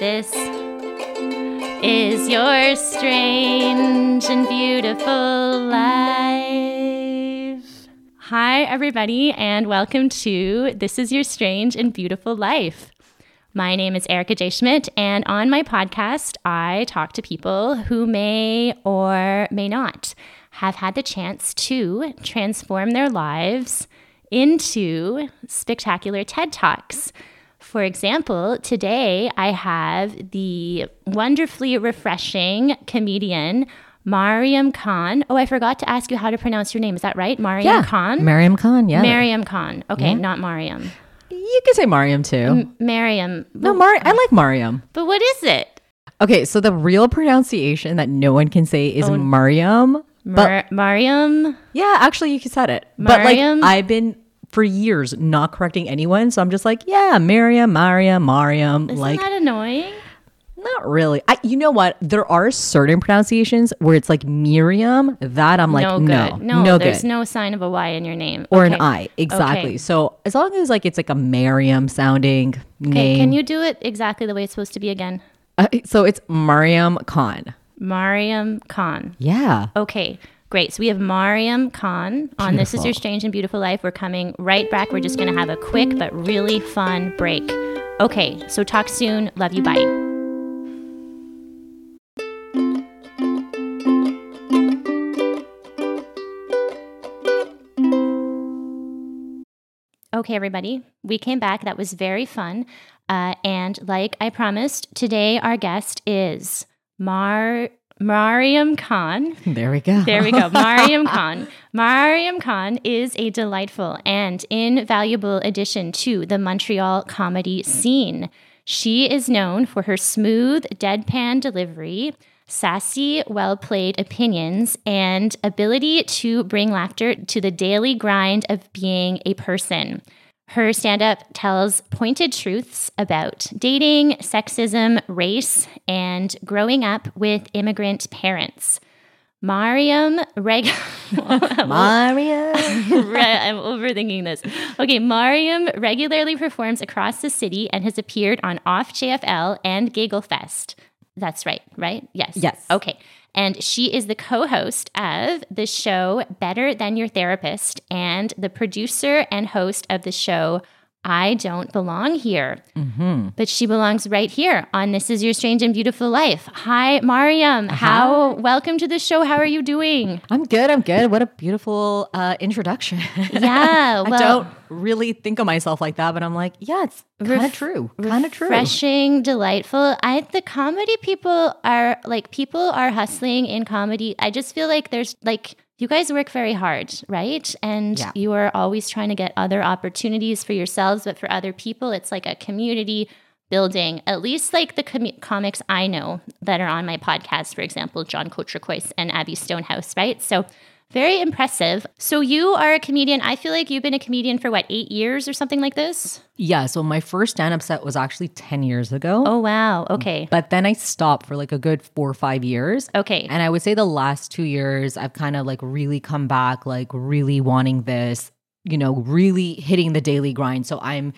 This is your strange and beautiful life. Hi, everybody, and welcome to This is Your Strange and Beautiful Life. My name is Erica J. Schmidt, and on my podcast, I talk to people who may or may not have had the chance to transform their lives into spectacular TED Talks. For example, today I have the wonderfully refreshing comedian Mariam Khan. Oh, I forgot to ask you how to pronounce your name. Is that right? Mariam Khan? Mariam Khan, yeah. Mariam Khan. Okay, mm-hmm. not Mariam. you can say Mariam too. M- Mariam. no, Mar- I like Mariam. But what is it? Okay, so the real pronunciation that no one can say is oh. Mariam. But Mar- Mariam. yeah, actually, you said it. But Mariam? like, I've been for years not correcting anyone, so I'm just like, yeah, Mariam, Mariam, Mariam. Isn't like, that annoying? not really. I, you know what? There are certain pronunciations where it's like Miriam. That I'm like, no no. No, no there's good. no sign of a Y in your name. or an I, exactly. Okay. So as long as like it's like a Mariam sounding Okay, name, can you do it exactly the way it's supposed to be again? Uh, so it's Mariam Khan. Mariam Khan. Yeah. Okay, great. So we have Mariam Khan on This Is Your Strange and Beautiful Life. We're coming right back. We're just going to have a quick but really fun break. Okay, so talk soon. Love you. Bye. Okay, everybody, we came back. That was very fun. Uh, and like I promised, today our guest is Mar Mariam Khan. There we go. There we go. Mariam Khan. Mariam Khan is a delightful and invaluable addition to the Montreal comedy scene. She is known for her smooth, deadpan delivery, sassy, well played opinions, and ability to bring laughter to the daily grind of being a person. Her stand up tells pointed truths about dating, sexism, race, and growing up with immigrant parents. Mariam Reg. Mariam. I'm overthinking this. Okay, Mariam regularly performs across the city and has appeared on Off JFL and Gigglefest. That's right, right? Yes. Yes. Okay. And she is the co host of the show Better Than Your Therapist and the producer and host of the show I Don't Belong Here. But she belongs right here on This Is Your Strange and Beautiful Life. Hi, Mariam. How, welcome to the show. How are you doing? I'm good. I'm good. What a beautiful uh, introduction. Yeah. I don't really think of myself like that, but I'm like, yeah, it's kind of Ref- true. Kind of true. refreshing, delightful. I the comedy people are like people are hustling in comedy. I just feel like there's like you guys work very hard, right? And Yeah. you are always trying to get other opportunities for yourselves, but for other people, it's like a community building. At least like the com- comics I know that are on my podcast, for example, John Cotracois and Abby Stonehouse, right? So very impressive. So you are a comedian. I feel like you've been a comedian for what, eight years or something like this? Yeah. So my first stand up set was actually 10 years ago. Oh wow. Okay. But then I stopped for like a good four or five years. Okay. And I would say the last two years, I've kind of like really come back, like really wanting this, you know, really hitting the daily grind. So I'm,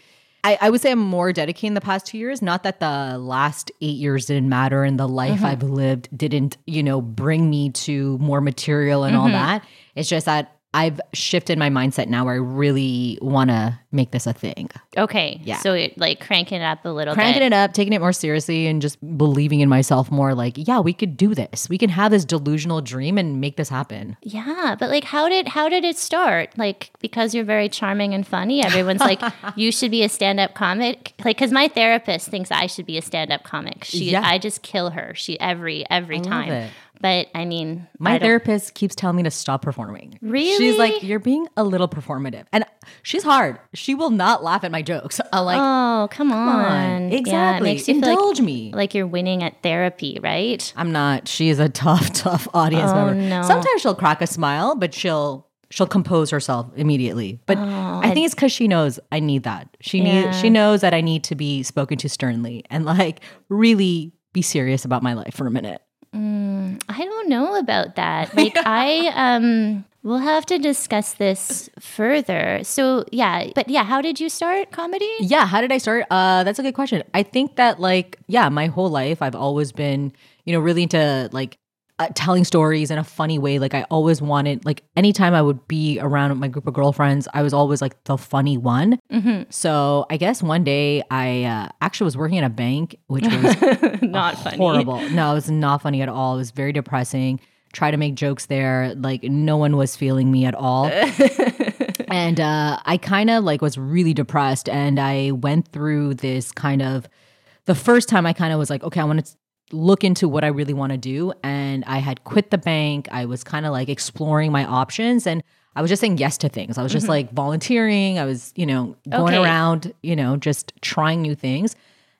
I, I would say I'm more dedicated in the past two years. Not that the last eight years didn't matter and the life mm-hmm. I've lived didn't, you know, bring me to more material and all mm-hmm. that. It's just that I've shifted my mindset now where I really want to make this a thing. Okay. Yeah. So it like cranking it up a little bit. Cranking bit. it up, taking it more seriously, and just believing in myself more like, yeah, we could do this. We can have this delusional dream and make this happen. Yeah, but like how did how did it start? Like because you're very charming and funny, everyone's like you should be a stand-up comic. Like cuz my therapist thinks I should be a stand-up comic. She Yeah. I just kill her. She every every love time. But I mean, My don't- therapist keeps telling me to stop performing. Really? She's like, you're being a little performative. And she's hard. She will not laugh at my jokes. I'm like, Oh, come on. on. Yeah, it Exactly. makes you feel Indulge like, me. like you're winning at therapy, right? I'm not. She is a tough, tough audience Oh, member. no. Sometimes she'll crack a smile, but she'll she'll compose herself immediately. But I oh, think it's because she knows I need that. She Oh, Yeah. need, she knows that I need to be spoken to sternly and like really be serious about my life for a minute. I don't know about that. Like I um We'll have to discuss this further. So, yeah, but yeah, how did you start comedy? Yeah, how did I start? Uh that's a good question. I think that like yeah, my whole life I've always been, you know, really into like uh, telling stories in a funny way. Like I always wanted like anytime I would be around my group of girlfriends, I was always like the funny one. Mm-hmm. So, I guess one day I uh, actually was working at a bank which was Not funny. horrible. No, it was not funny at all. It was very depressing. Try to make jokes there, like no one was feeling me at all. and uh, I kind of like was really depressed, and I went through this kind of the first time I kind of was like, okay, I want to look into what I really want to do, and I had quit the bank. I was kind of like exploring my options, and I was just saying yes to things. I was just mm-hmm. like volunteering. I was, you know, going Okay. around, you know, just trying new things.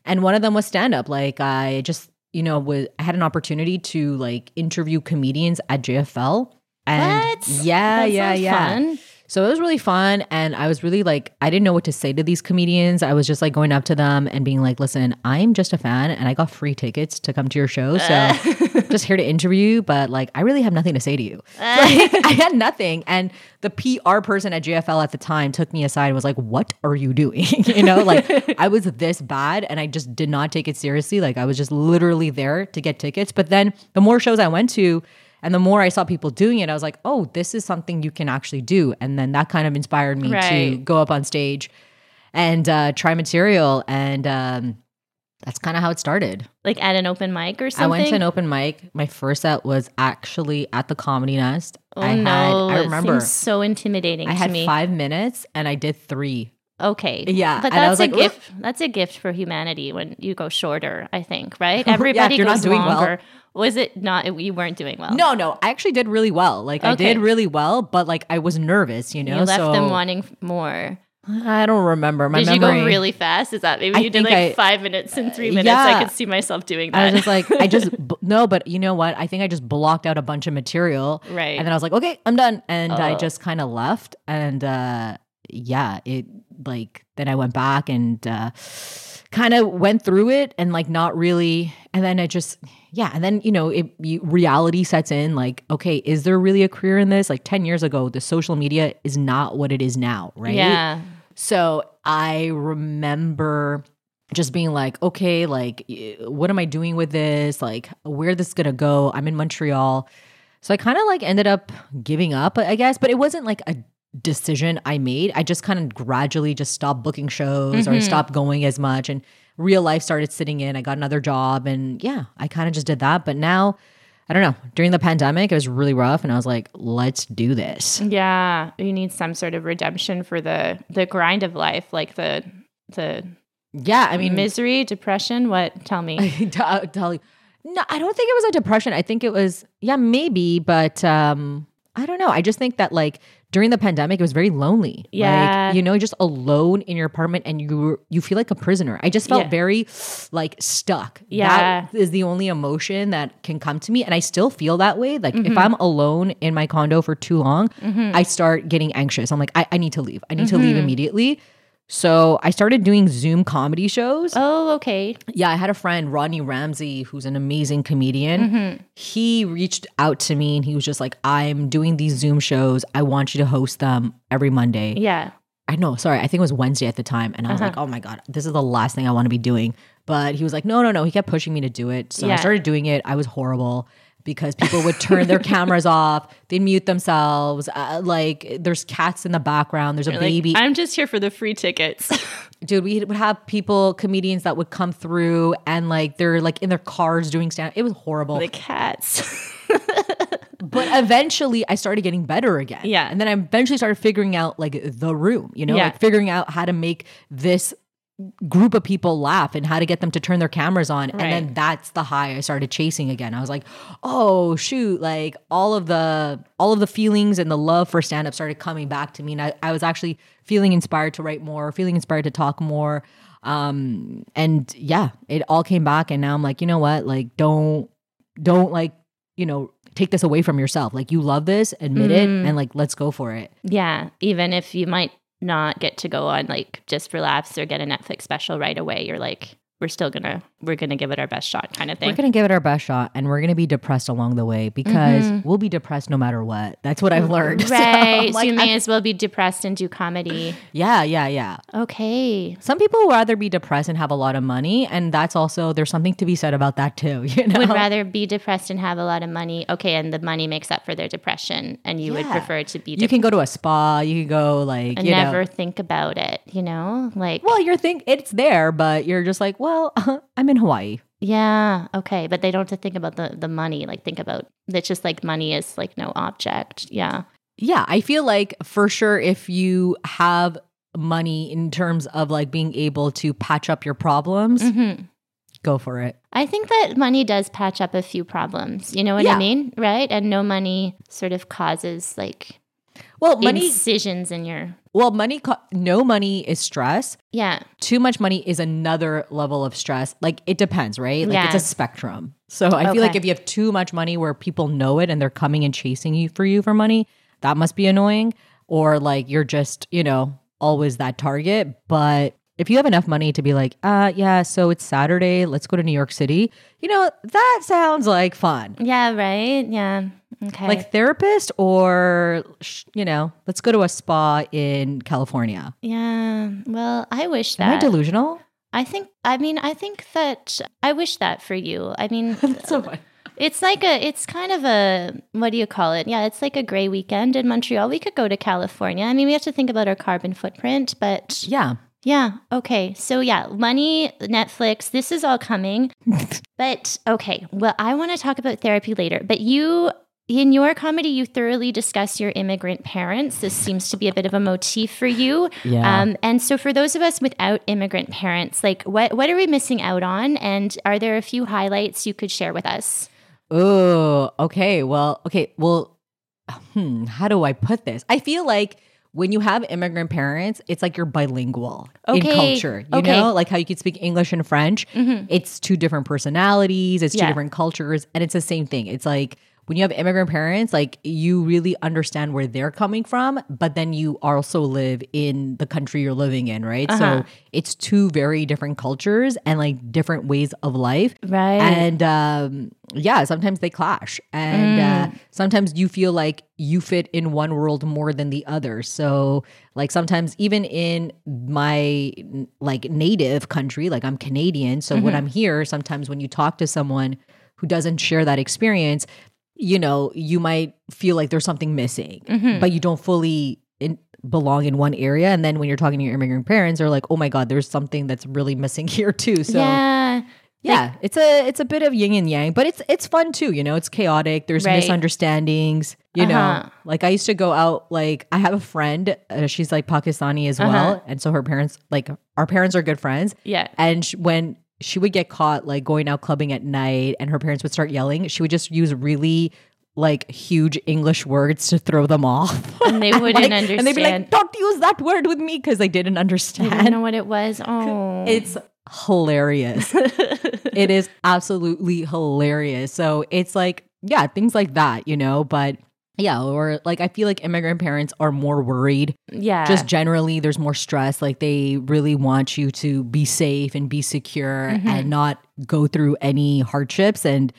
And one of them was stand up. Like I just, you know, was I had an opportunity to like interview comedians at JFL. And What? yeah, That yeah, yeah. fun. So it was really fun. And I was really like, I didn't know what to say to these comedians. I was just like going up to them and being like, listen, I'm just a fan and I got free tickets to come to your show. So uh. just here to interview you, but like, I really have nothing to say to you. Uh. Like, I had nothing. And the PR person at JFL at the time took me aside and was like, what are you doing? you know, like I was this bad and I just did not take it seriously. Like I was just literally there to get tickets. But then the more shows I went to, and the more I saw people doing it, I was like, oh, this is something you can actually do. And then that kind of inspired me to go up on stage and uh, try material. And um, that's kind of how it started. Like at an open mic or something? I went to an open mic. My first set was actually at the Comedy Nest. Oh I no! had, I it remember, so intimidating I had me. five minutes and I did three. Okay. Yeah, But that's a like, gift. That's a gift for humanity when you go shorter, I think, right? Everybody not goes doing well. longer. Was it not you weren't doing well? No, no, I actually did really well. Like I did really well, but like I was nervous, you know. You left so them wanting more. I don't remember. My Did memory. you go really fast? Is that maybe I you did like I- five minutes in three minutes? yeah. I could see myself doing that. I was just like, I just no, but you know what? I think I just blocked out a bunch of material, Right. And then I was like, okay, I'm done, and I Oh. just kind of left, and uh, yeah, it like then I went back and uh, kind of went through it, and like not really, and then I just yeah, and then you know, it you, reality sets in. Like, okay, is there really a career in this? Like ten years ago, the social media is not what it is now, right? yeah. So I remember just being like, okay, like, what am I doing with this? Like, where this gonna go? I'm in Montreal. So I kind of like ended up giving up, I guess, but it wasn't like a decision I made. I just kind of gradually just stopped booking shows or stopped going as much and real life started sitting in. I got another job and yeah, I kind of just did that. But now, I don't know, during the pandemic, it was really rough and I was like, let's do this. Yeah. You need some sort of redemption for the the grind of life, like the the Yeah, I mean, misery, depression. What? Tell me. tell, tell you. No, I don't think it was a depression. I think it was, yeah, maybe, but um, I don't know. I just think that like during the pandemic, it was very lonely. Yeah. like, you know, just alone in your apartment, and you you feel like a prisoner. I just felt Yeah. very like stuck. Yeah. that is the only emotion that can come to me, and I still feel that way. Like Mm-hmm. if I'm alone in my condo for too long, I start getting anxious. I'm like, I, I need to leave. I need to Mm-hmm. leave immediately. So I started doing Zoom comedy shows. oh, okay. Yeah, I had a friend, Rodney Ramsey, who's an amazing comedian. Mm-hmm. He reached out to me and he was just like, I'm doing these Zoom shows. I want you to host them every Monday. Yeah. I know, sorry, I think it was Wednesday at the time. And I was Uh-huh. like, oh my God, this is the last thing I want to be doing. But he was like, no, no, no. He kept pushing me to do it. So I started doing it. I was horrible because people would turn their cameras off, they'd mute themselves. Uh, like, there's cats in the background, there's a Like, baby. I'm just here for the free tickets. dude we would have people comedians that would come through and like they're like in their cars doing stand it was horrible the cats. but eventually i started getting better again Yeah. and then i eventually started figuring out like the room you know Yeah. like figuring out how to make this group of people laugh and how to get them to turn their cameras on. And then that's the high i started chasing again. I was like oh shoot like all of the all of the feelings and the love for stand up started coming back to me. And I, I was actually feeling inspired to write more feeling inspired to talk more. Um and yeah it all came back. And now i'm like you know what? Like don't don't like you know take this away from yourself. Like you love this admit it Mm. and like let's go for it. Yeah. Even if you might not get to go on like just laughs or get a Netflix special right away, you're like we're still gonna we're gonna give it our best shot kind of thing We're to give it our best shot and we're to be depressed along the way because Mm-hmm. we'll be depressed no matter what. That's what I've learned. Right so, like, you may I- as well be depressed and do comedy yeah, yeah, yeah. okay Some people would rather be depressed and have a lot of money. And that's also, there's something to be said about that too. You know? would rather be depressed and have a lot of money okay and the money makes up for their depression and you would prefer to be depressed. you can go to a spa. You can go like, and you know. never think about it you know like Well, you're think it's there, but you're just like, well, I'm in Hawaii. yeah okay but they don't have to think about the the money like think about it's just like money is like no object yeah Yeah, I feel like for sure if you have money in terms of like being able to patch up your problems, hmm go for it. I think that money does patch up a few problems. You know what I mean? Right? And no money sort of causes like Well, money. incisions in your. well, money. Co- no money is stress. Yeah. Too much money is another level of stress. Like it depends, right? Like it's a spectrum. So I feel like if you have too much money where people know it and they're coming and chasing you for you for money, that must be annoying. Or like you're just, you know, always that target. But if you have enough money to be like, uh, yeah, so it's Saturday, let's go to New York City, you know, that sounds like fun. Yeah. Right. Yeah. Okay. Like therapist, or, you know, let's go to a spa in California. yeah. Well, I wish that. Am I delusional? I think. I mean, I think that I wish that for you. I mean, so fun. it's like a. It's kind of a. What do you call it? Yeah. It's like a gray weekend in Montreal. We could go to California. I mean, we have to think about our carbon footprint, but Yeah. Yeah. Okay. So, yeah, money, Netflix, this is all coming. but, okay. Well, I want to talk about therapy later. But you, in your comedy, you thoroughly discuss your immigrant parents. This seems to be a bit of a motif for you. Yeah. Um, and so, for those of us without immigrant parents, like, what, what are we missing out on? And are there a few highlights you could share with us? Oh, okay. Well, okay. Well, hmm, how do I put this? I feel like when you have immigrant parents, it's like you're bilingual in culture. You okay. Mm-hmm. know, like how you could speak English and French. It's two different personalities, it's two Yeah. different cultures, and it's the same thing. It's like when you have immigrant parents, like you really understand where they're coming from, but then you also live in the country you're living in, right? Uh-huh. So it's two very different cultures and like different ways of life. Right. And um, yeah, sometimes they clash. And uh, Mm. sometimes you feel like you fit in one world more than the other. So, like, sometimes even in my like native country, like I'm Canadian. So, Mm-hmm. when I'm here, sometimes when you talk to someone who doesn't share that experience, you know, you might feel like there's something missing, Mm-hmm. but you don't fully in, belong in one area. And then when you're talking to your immigrant parents, they're like, oh my God, there's something that's really missing here too. So, yeah. yeah, it's a it's a bit of yin and yang, but it's it's fun too. You know, it's chaotic. There's Right. misunderstandings. You Uh-huh. know, like I used to go out. Like I have a friend. Uh, she's like Pakistani as well, Uh-huh. and so her parents, like our parents, are good friends. Yeah. And sh- when she would get caught like going out clubbing at night, and her parents would start yelling, she would just use really like huge English words to throw them off. And they wouldn't Like- And they'd be like, "Don't use that word with me," because they didn't understand. I didn't know what it was. Oh. It's hilarious. it is absolutely hilarious. So it's like, yeah, things like that, you know, but yeah, or like I feel like immigrant parents are more worried. yeah. Just generally, there's more stress. Like they really want you to be safe and be secure mm-hmm. and not go through any hardships. And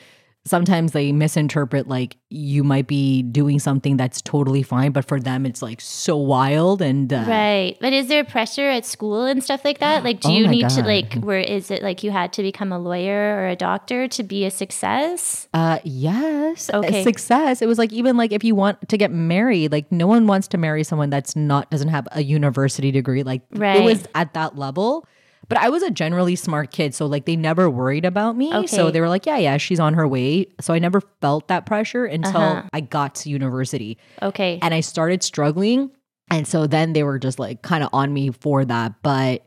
sometimes they misinterpret like you might be doing something that's totally fine, but for them, it's like so wild. And uh, Right. But is there pressure at school and stuff like that? Like, do Oh you need to, like, where is it like you had to become a lawyer or a doctor to be a success? Uh yes. Okay. Success. It was like even like if you want to get married, like no one wants to marry someone that's not doesn't have a university degree. Like Right. it was at that level. But I was a generally smart kid, so like they never worried about me. So they were like, yeah, yeah, she's on her way. So I never felt that pressure until Uh-huh. I got to university Okay. and I started struggling. And so then they were just like kind of on me for that. But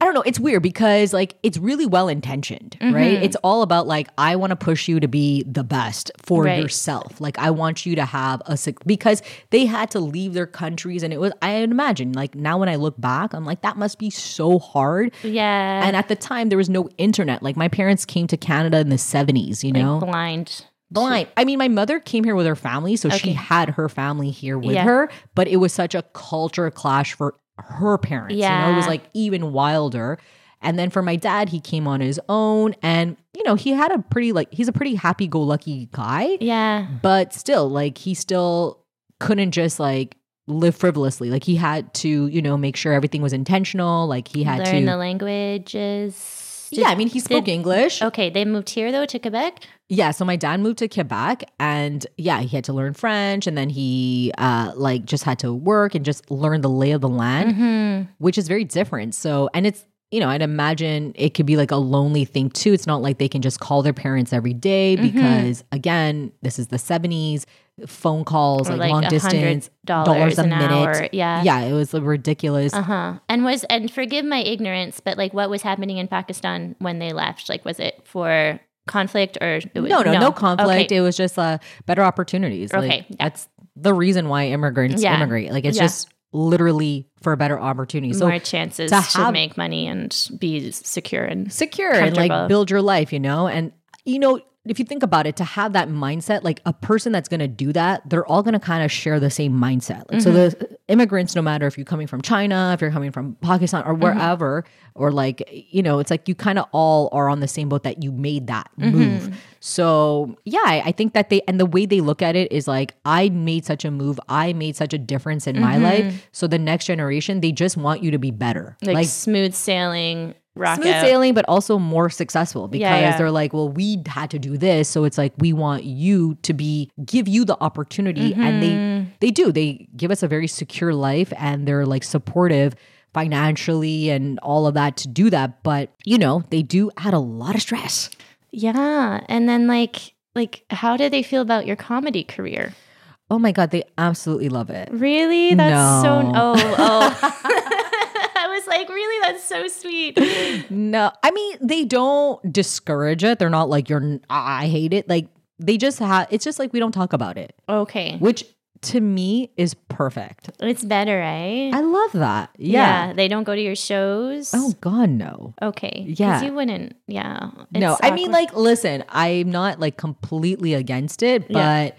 I don't know. It's weird because like it's really well intentioned, Mm-hmm. right? It's all about like, I want to push you to be the best for Right. yourself. Like, I want you to have a, because they had to leave their countries. And it was, I imagine, like now when I look back, I'm like, that must be so hard. yeah. And at the time, there was no internet. Like, my parents came to Canada in the 70s, you know? like blind. blind. I mean, my mother came here with her family, so Okay. she had her family here with Yeah. her, but it was such a culture clash for her parents. You know, it was like even wilder. And then for my dad, he came on his own and you know, he had a pretty like he's a pretty happy-go-lucky guy, Yeah. but still like he still couldn't just like live frivolously. Like he had to, you know, make sure everything was intentional, like he had Learn to learn the languages. Did- Yeah, I mean, he spoke did- English. Okay, they moved here though to Quebec. Yeah, so my dad moved to Quebec and yeah, he had to learn French and then he uh like just had to work and just learn the lay of the land, Mm-hmm. which is very different. So and it's you know, I'd imagine it could be like a lonely thing too. It's not like they can just call their parents every day Mm-hmm. because again, this is the 70s, phone calls, like, like long distance, dollars a an minute. hour, yeah. Yeah, it was ridiculous. Uh huh. And was and forgive my ignorance, but like, what was happening in Pakistan when they left? Like, was it for conflict or it was, no, no, no, conflict. Okay. It was just uh, better opportunities. Okay, Like, yeah. that's the reason why immigrants Yeah. immigrate. Like it's Yeah. just literally for better opportunities. So More chances to to, make money and be secure and secure and like build your life, you know? And you know, if you think about it, to have that mindset, like a person that's gonna do that, they're all gonna kind of share the same mindset. Like so Mm-hmm. the immigrants, no matter if you're coming from China, if you're coming from Pakistan or wherever, or like, you know, it's like you kind of all are on the same boat that you made that Mm-hmm. move. So yeah, I, I think that they and the way they look at it is like, I made such a move, I made such a difference in my Mm-hmm. life. So the next generation, they just want you to be better. like, smooth sailing, rock smooth sailing, but also more successful because Yeah, yeah. they're like, well, we had to do this, so it's like we want you to be give you the opportunity, and Mm-hmm. they they do. They give us a very secure life, and they're like supportive financially and all of that to do that. But you know, they do add a lot of stress. Yeah, and then like like how do they feel about your comedy career? Oh my god, they absolutely love it. Really? That's so oh oh. I was like, really? That's so sweet. No, I mean they don't discourage it. They're not like you're. I hate it. Like they just have. It's just like we don't talk about it, Okay, which to me is perfect. it's better, right? I love that. Yeah. they don't go to your shows. Oh God, no. Okay. yeah. you wouldn't. Yeah. no, It's I mean, like, listen, I'm not like completely against it, but Yeah.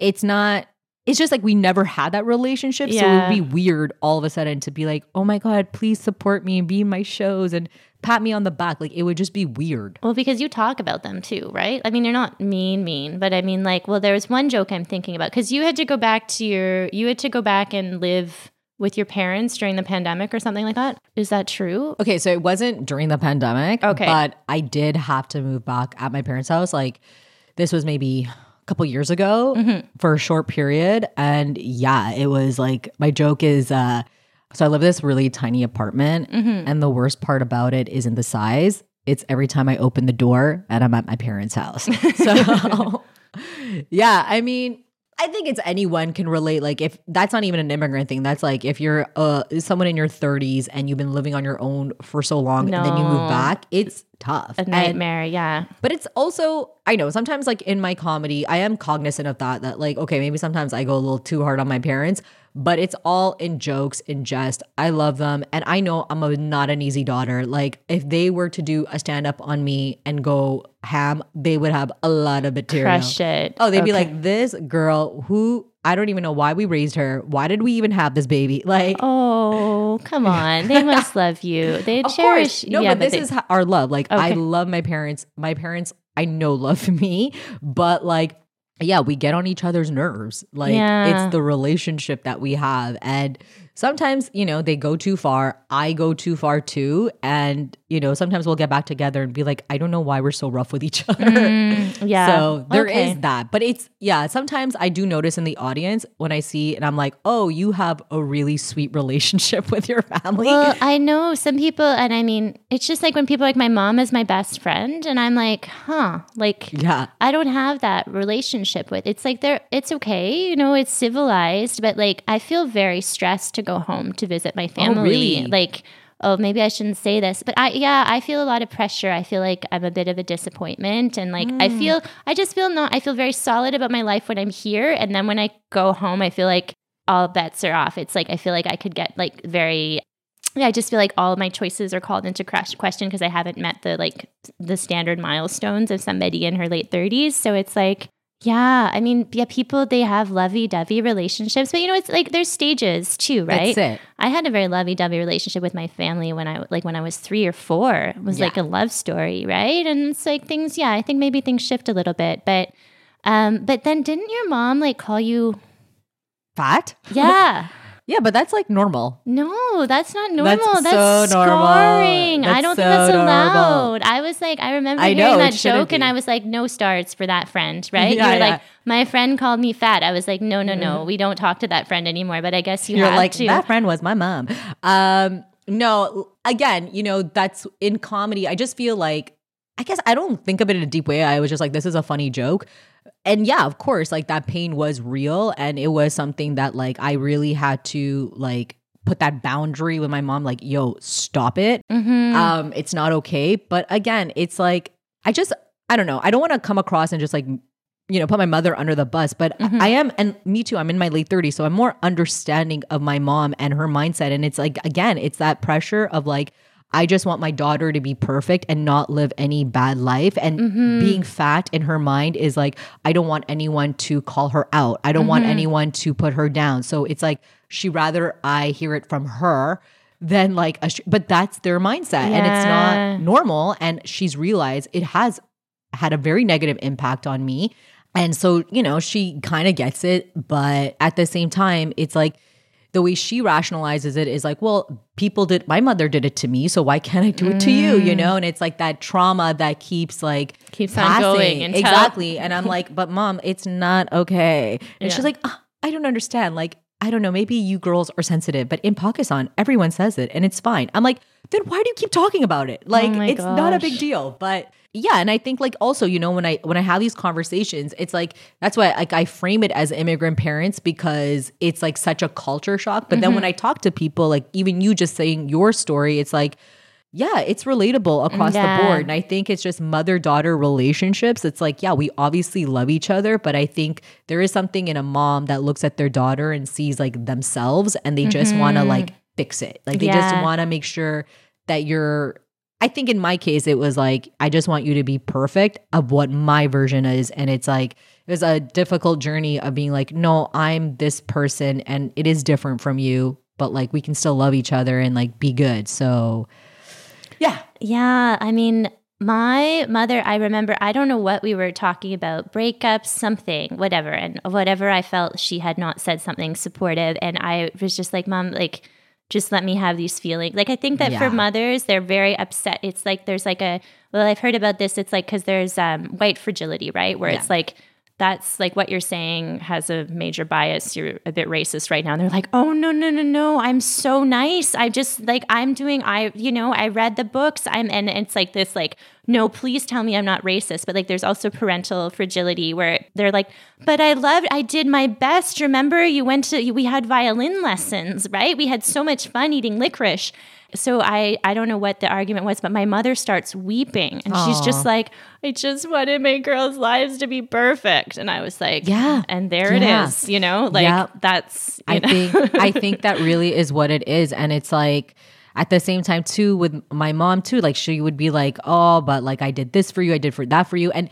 it's not. It's just like we never had that relationship, so it would be weird all of a sudden to be like, "Oh my god, please support me and be in my shows and pat me on the back." Like it would just be weird. Well, because you talk about them too, right? I mean, you're not mean, mean, but I mean, like, well, there was one joke I'm thinking about because you had to go back to your, you had to go back and live with your parents during the pandemic or something like that. Is that true? Okay, so it wasn't during the pandemic, Okay. but I did have to move back at my parents' house. Like this was maybe couple years ago Mm-hmm. for a short period, and yeah, it was like my joke is. uh So I live in this really tiny apartment, Mm-hmm. and the worst part about it isn't the size. It's every time I open the door and I'm at my parents' house. So yeah, I mean, I think it's anyone can relate. Like if that's not even an immigrant thing, that's like if you're uh someone in your 30s and you've been living on your own for so long and then you move back, it's tough. A And- nightmare. yeah. but it's also I know sometimes like in my comedy, I am cognizant of that that like okay, maybe sometimes I go a little too hard on my parents, but it's all in jokes, in jest. I love them and I know I'm a not an easy daughter. Like if they were to do a stand up on me and go ham, they would have a lot of material. Crush it. Oh, they'd be like, this girl who I don't even know why we raised her. Why did we even have this baby? Like, oh, come on. They must love you. They of cherish course. No, yeah, but this they- is our love. Like, I love my parents. My parents, I know, love me, but like, yeah, we get on each other's nerves. Like, Yeah. it's the relationship that we have. And sometimes, you know, they go too far. I go too far too. And, you know, sometimes we'll get back together and be like, I don't know why we're so rough with each other. Mm, yeah. So there is Okay. that. But it's, yeah, sometimes I do notice in the audience when I see and I'm like, oh, you have a really sweet relationship with your family. Well, I know some people, and I mean, it's just like when people like my mom is my best friend, and I'm like, huh, like yeah. I don't have that relationship with. It's like they're it's okay, you know, it's civilized, but like I feel very stressed to go home to visit my oh, family. really? Like, oh, maybe I shouldn't say this, but I yeah, I feel a lot of pressure. I feel like I'm a bit of a disappointment and like I hmm. feel I just feel not I feel very solid about my life when I'm here and then when I go home, I feel like all bets are off. It's like I feel like I could get like very yeah, I just feel like all of my choices are called into question because I haven't met the like the standard milestones of somebody in her late 30s. So it's like, Yeah, I mean, yeah, people they have lovey-dovey relationships, but you know, it's like there's stages too, right? That's it. I had a very lovey-dovey relationship with my family when I like when I was three or four. It was Yeah. like a love story, right? And it's like things, yeah, I think maybe things shift a little bit, but um, but then didn't your mom like call you? Fat? Yeah. Yeah, but that's like normal. No, that's not normal. That's That's, so normal. scarring. I That's don't think so that's normal. allowed. I was like, I remember I hearing know, that joke, and. I was like, no stars for that friend, right? Yeah, you were yeah. like, my friend called me fat. I was like, no, no, no, we don't talk to that friend anymore. But I guess you You're have like to. that friend was my mom. Um, no, again, you know, that's in comedy. I just feel like I guess I don't think of it in a deep way. I was just like, this is a funny joke. And yeah, of course, like that pain was real and it was something that like I really had to like put that boundary with my mom, like, yo, stop it. Mhm. Um, it's not okay. But again, it's like I just I don't know. I don't want to come across and just like you know put my mother under the bus, but Mhm. I am, and me too. I'm in my late 30s, so I'm more understanding of my mom and her mindset. And it's like again, it's that pressure of like. I just want my daughter to be perfect and not live any bad life. And Mhm. being fat in her mind is like, I don't want anyone to call her out. I don't want Mhm. anyone to put her down. So it's like, she rather I hear it from her than like a, sh- but that's their mindset and it's not normal. And she's realized it has had a very negative impact on me. And so, you know, she kind of gets it. But at the same time, it's like, the way she rationalizes it is like, well, people did, my mother did it to me, so why can't I do it to you? You know, and it's like that trauma that keeps like Mm. Keeps on going until- exactly. And I'm like, but mom, it's not okay. And Yeah. she's like, "Ah, I don't understand. Like, I don't know, maybe you girls are sensitive, but in Pakistan, everyone says it and it's fine. I'm like, then why do you keep talking about it? Like, Oh it's not a big deal. But yeah, and I think like also, you know, when I when I have these conversations, it's like that's why like I frame it as immigrant parents because it's like such a culture shock. But then Mm-hmm. when I talk to people, like even you just saying your story, it's like yeah, it's relatable across Yeah. the board. And I think it's just mother daughter relationships. It's like, yeah, we obviously love each other, but I think there is something in a mom that looks at their daughter and sees like themselves and they just want to like fix it. Like they just Mm-hmm. Want to make sure that you're. I think in my case, it was like, I just want you to be perfect of what my version is. And it's like, it was a difficult journey of being like, no, I'm this person and it is different from you, but like we can still love each other and like be good. So, yeah. Yeah, I mean, my mother, I remember, I don't know what we were talking about, breakups, something, whatever. And whatever I felt, she had not said something supportive. And I was just like, Mom, like, just let me have these feelings. Like, I think that Yeah. for mothers, they're very upset. It's like there's like a, well, I've heard about this. It's like, because there's um, white fragility, right? Where it's like, that's like what you're saying has a major bias. You're a bit racist right now. And they're like, oh, no, no, no, no. I'm so nice. I just like, I'm doing, I, you know, I read the books. I'm, and it's like this, like, no, please tell me I'm not racist. But like, there's also parental fragility where they're like, but I loved, I did my best. Remember, you went to, we had violin lessons, right? We had so much fun eating licorice. So I, I don't know what the argument was, but my mother starts weeping and she's just like, I just wanted my girls' lives to be perfect. And I was like, Yeah. And there Yeah. it is, you know, like Yeah. that's, I know. think I think that really is what it is, and it's like at the same time too with my mom too. Like she would be like, "Oh, but like I did this for you, I did for that for you," and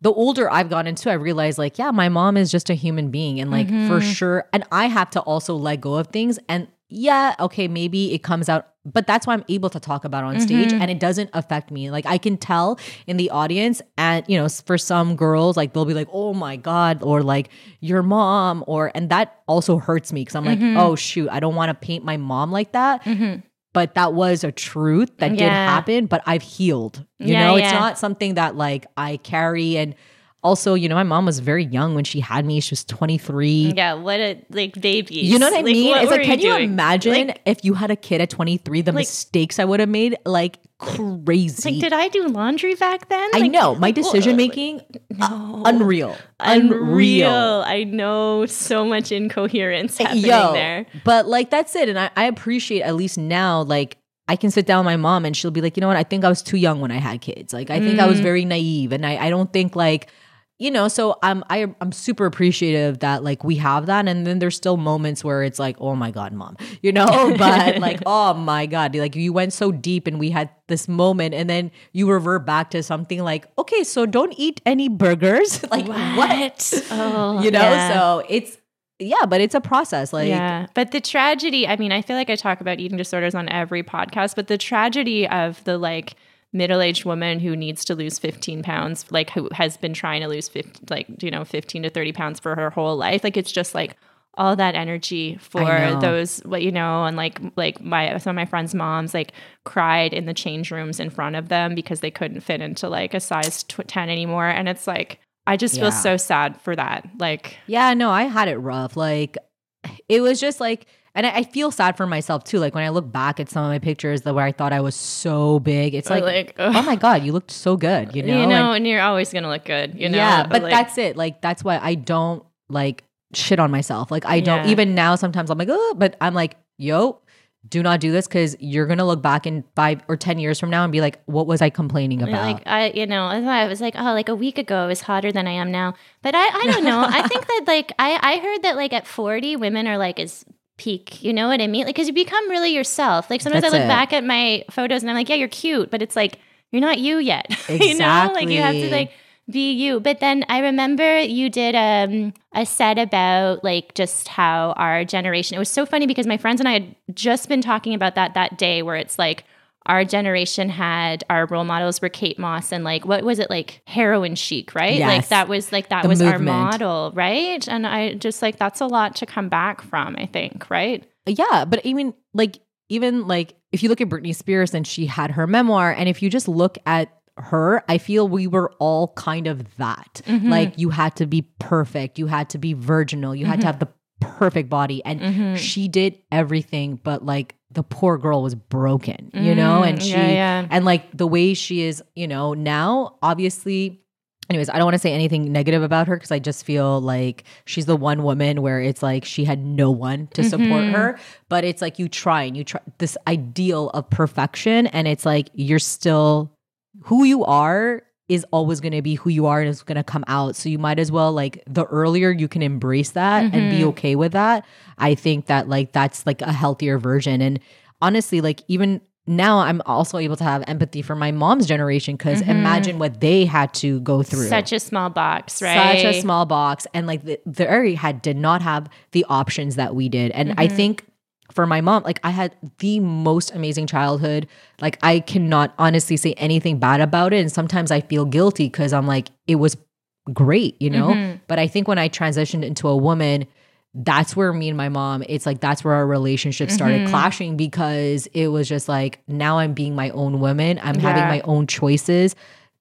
the older I've gotten into, I realize like, yeah, my mom is just a human being, and like for mm-hmm. sure, and I have to also let go of things, and yeah, okay, maybe it comes out. But that's why I'm able to talk about it on stage mm-hmm. and it doesn't affect me. Like I can tell in the audience and you know, for some girls, like they'll be like, oh my God, or like your mom, or and that also hurts me because I'm like, mm-hmm. oh shoot, I don't want to paint my mom like that. Mm-hmm. But that was a truth that did happen, but I've healed. You Yeah, know, yeah. it's not something that like I carry and also, you know, my mom was very young when she had me. She was 23. yeah, what a like baby. You know what I mean? what it's like, can you doing? imagine Like, if you had a kid at 23, the Like- mistakes I would have made? Like crazy. like, did I do laundry back then? I know my like, decision making, uh, No. unreal, Unreal. I know so much incoherence happening Yo, there. but like that's it, and I, I appreciate at least now, like. I can sit down with my mom and she'll be like, you know what? I think I was too young when I had kids. Like, I think I was Mm. very naive. And I, I don't think like you know, so I'm I, I'm super appreciative that like we have that, and then there's still moments where it's like, oh my god, mom, you know, but like, oh my god, like you went so deep, and we had this moment, and then you revert back to something like, okay, so don't eat any burgers, like what, Oh, you know? yeah. So it's yeah, but it's a process, like yeah. But the tragedy, I mean, I feel like I talk about eating disorders on every podcast, but the tragedy of the like middle aged woman who needs to lose 15 pounds, like who has been trying to lose 50, like, you know, 15 to 30 pounds for her whole life. Like, it's just like, all that energy for those what you know and like like my some of my friends moms like cried in the change rooms in front of them because they couldn't fit into like a size tw- 10 anymore and it's like i just feel so sad for that like Yeah, no, I had it rough. Like it was just like and I, I feel sad for myself too. Like when I look back at some of my pictures the where I thought I was so big, it's like, like oh my God, you looked so good, you know? you know And- and you're always gonna look good you know yeah, but like, that's it. Like that's why I don't like shit on myself. Like I don't Yeah. even now sometimes I'm like, oh, but I'm like, yo, do not do this because you're gonna look back in five or ten years from now and be like, what was I complaining about? Like I, you know, I was like, oh, like a week ago I was hotter than I am now. But I, I don't know. I think that like I, I heard that like at forty, women are like as peak. You know what I mean? Like because you become really yourself. Like sometimes That's I look it. back at my photos and I'm like, yeah, you're cute, but it's like you're not you yet. you know, like you have to like be you. But then I remember you did um, a set about like just how our generation. It was so funny because my friends and I had just been talking about that that day where it's like our generation had our role models were Kate Moss and like what was it like heroin chic, right? Like that was like that The was our model, right? And I just like that's a lot to come back from, I think, right? Yeah, but even like even like if you look at Britney Spears and she had her memoir, and if you just look at her, I feel we were all kind of that. Mm-hmm. Like you had to be perfect, you had to be virginal, you had to have the perfect body, and Mm-hmm. she did everything. But like the poor girl was broken, you know, and Mm, she yeah, yeah. and like the way she is, you know, now obviously anyways i don't want to say anything negative about her because i just feel like she's the one woman where it's like she had no one to support Mm-hmm. her but it's like you try and you try this ideal of perfection and it's like you're still who you are is always going to be who you are and it's going to come out so you might as well like the earlier you can embrace that and Mm-hmm. be okay with that i think that like that's like a healthier version and honestly like even now i'm also able to have empathy for my mom's generation because imagine what they had to go through Mm-hmm. Such a small box, right? such a small box and like the, the area had did not have the options that we did and i think for my mom like i had the most amazing childhood. Like i cannot honestly say anything bad about it. And sometimes i feel guilty because i'm like it was great you know? Mm-hmm. But i think when i transitioned into a woman that's where me and my mom it's like that's where our relationship started mm-hmm. clashing because it was just like now i'm being my own woman. I'm having my own choices.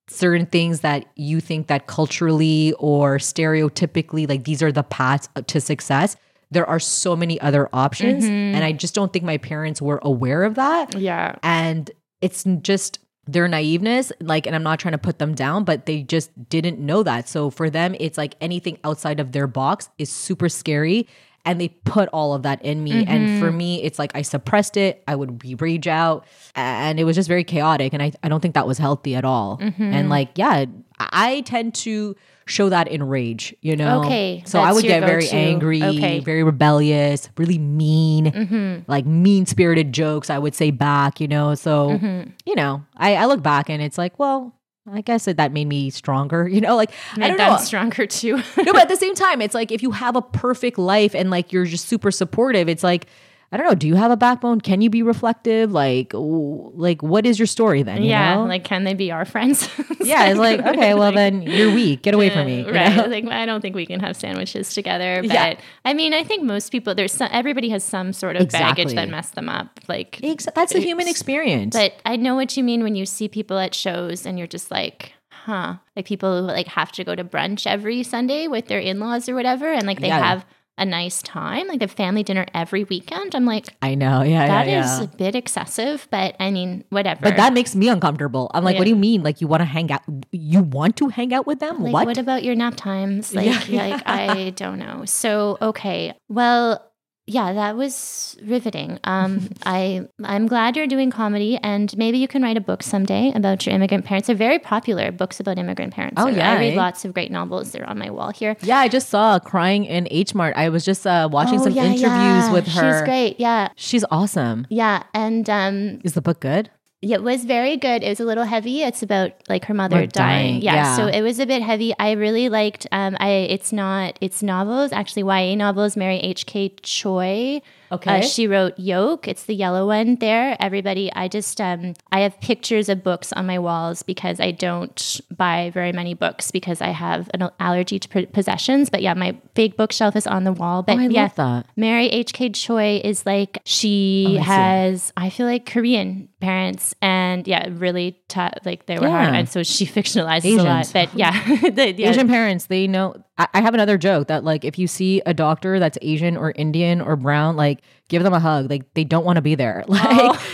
Certain things that you think that culturally or stereotypically like these are the paths to success there are so many other options mm-hmm. and i just don't think my parents were aware of that. Yeah. and it's just their naiveness like and i'm not trying to put them down but they just didn't know that. So for them it's like anything outside of their box is super scary and they put all of that in me. And for mm-hmm. me it's like i suppressed it i would rage out and it was just very chaotic and i, I don't think that was healthy at all. Mm-hmm. And like yeah i tend to show that in rage you know Okay, so i would get very go-to. angry Okay. very rebellious really mean mm-hmm. like mean spirited jokes i would say back you know so mm-hmm. you know I, I look back and it's like well i guess that, that made me stronger you know like i Made don't them know stronger too. no, but at the same time, it's like if you have a perfect life and like you're just super supportive, it's like I don't know. Do you have a backbone? Can you be reflective? Like, like what is your story then? you yeah. know? Like, can they be our friends? yeah. It's like okay, well then you're weak. Get away from me. you right. know? Like, I don't think we can have sandwiches together. But Yeah. I mean, I think most people, there's some, everybody has some sort of baggage that messed them up. Like, Ex- That's the human experience. But I know what you mean when you see people at shows and you're just like, huh. Like people who like have to go to brunch every Sunday with their in-laws or whatever and like they Yeah. have a nice time. Like have family dinner every weekend. I'm like, I know. Yeah. that is yeah, yeah. a bit excessive, but I mean, whatever. But that makes me uncomfortable. I'm like, Yeah. what do you mean? Like you want to hang out? You want to hang out with them? like, what? what? about your nap times? Like, like I don't know. So, okay. Well, yeah, that was riveting. Um, I I'm glad you're doing comedy, and maybe you can write a book someday about your immigrant parents. They're very popular books about immigrant parents. Oh, I- yeah, I read eh? lots of great novels. They're on my wall here. Yeah, I just saw Crying in H Mart. I was just uh, watching Oh, some yeah, interviews yeah. with her. She's great. Yeah, She's awesome. yeah, and um, Is the book good? Yeah, it was very good. It was a little heavy. It's about like her mother Her dying. dying, Yeah, yeah. so it was a bit heavy. I really liked. Um, I it's not it's novels actually YA novels. Mary H K Choi. Okay. Uh, she wrote Yolk. It's the yellow one there. Everybody, I just um, I have pictures of books on my walls because I don't buy very many books because I have an allergy to possessions. But yeah, my big bookshelf is on the wall. But Oh, I yeah, love that. Mary H.K. Choi is like, she Oh, I see. has, I feel like Korean parents and yeah, really tough, like they were hard. And so she fictionalizes a lot. But yeah, the, yeah. Asian parents, they know. I, have another joke that like if you see a doctor that's Asian or Indian or brown, like give them a hug. Like they don't want to be there. Like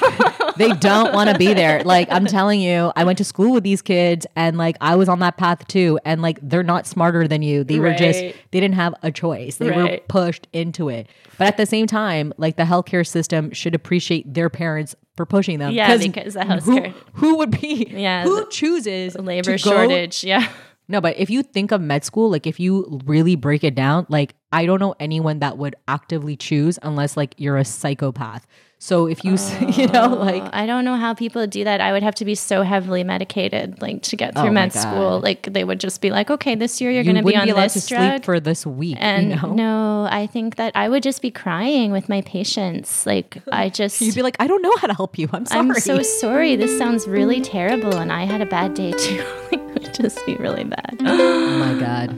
Oh. they don't want to be there. Like I'm telling you, I went to school with these kids and like I was on that path too. And like they're not smarter than you. They were just they didn't have a choice. They were pushed into it. But at the same time, like the healthcare system should appreciate their parents for pushing them. Yeah, because the who, healthcare- who would be Yeah, who chooses labor shortage. Yeah. No, but if you think of med school, like if you really break it down, like I don't know anyone that would actively choose unless like you're a psychopath. So if you, s you know, oh, like I don't know how people do that. I would have to be so heavily medicated, like to get through Oh med school. Like they would just be like, okay, this year you're you going to be be, on allowed this drug. sleep for this week. and you know? no, I think that I would just be crying with my patients. Like I just, You'd be like, I don't know how to help you. I'm sorry. I'm so sorry. This sounds really terrible, and I had a bad day too. like, just be really bad. oh my god.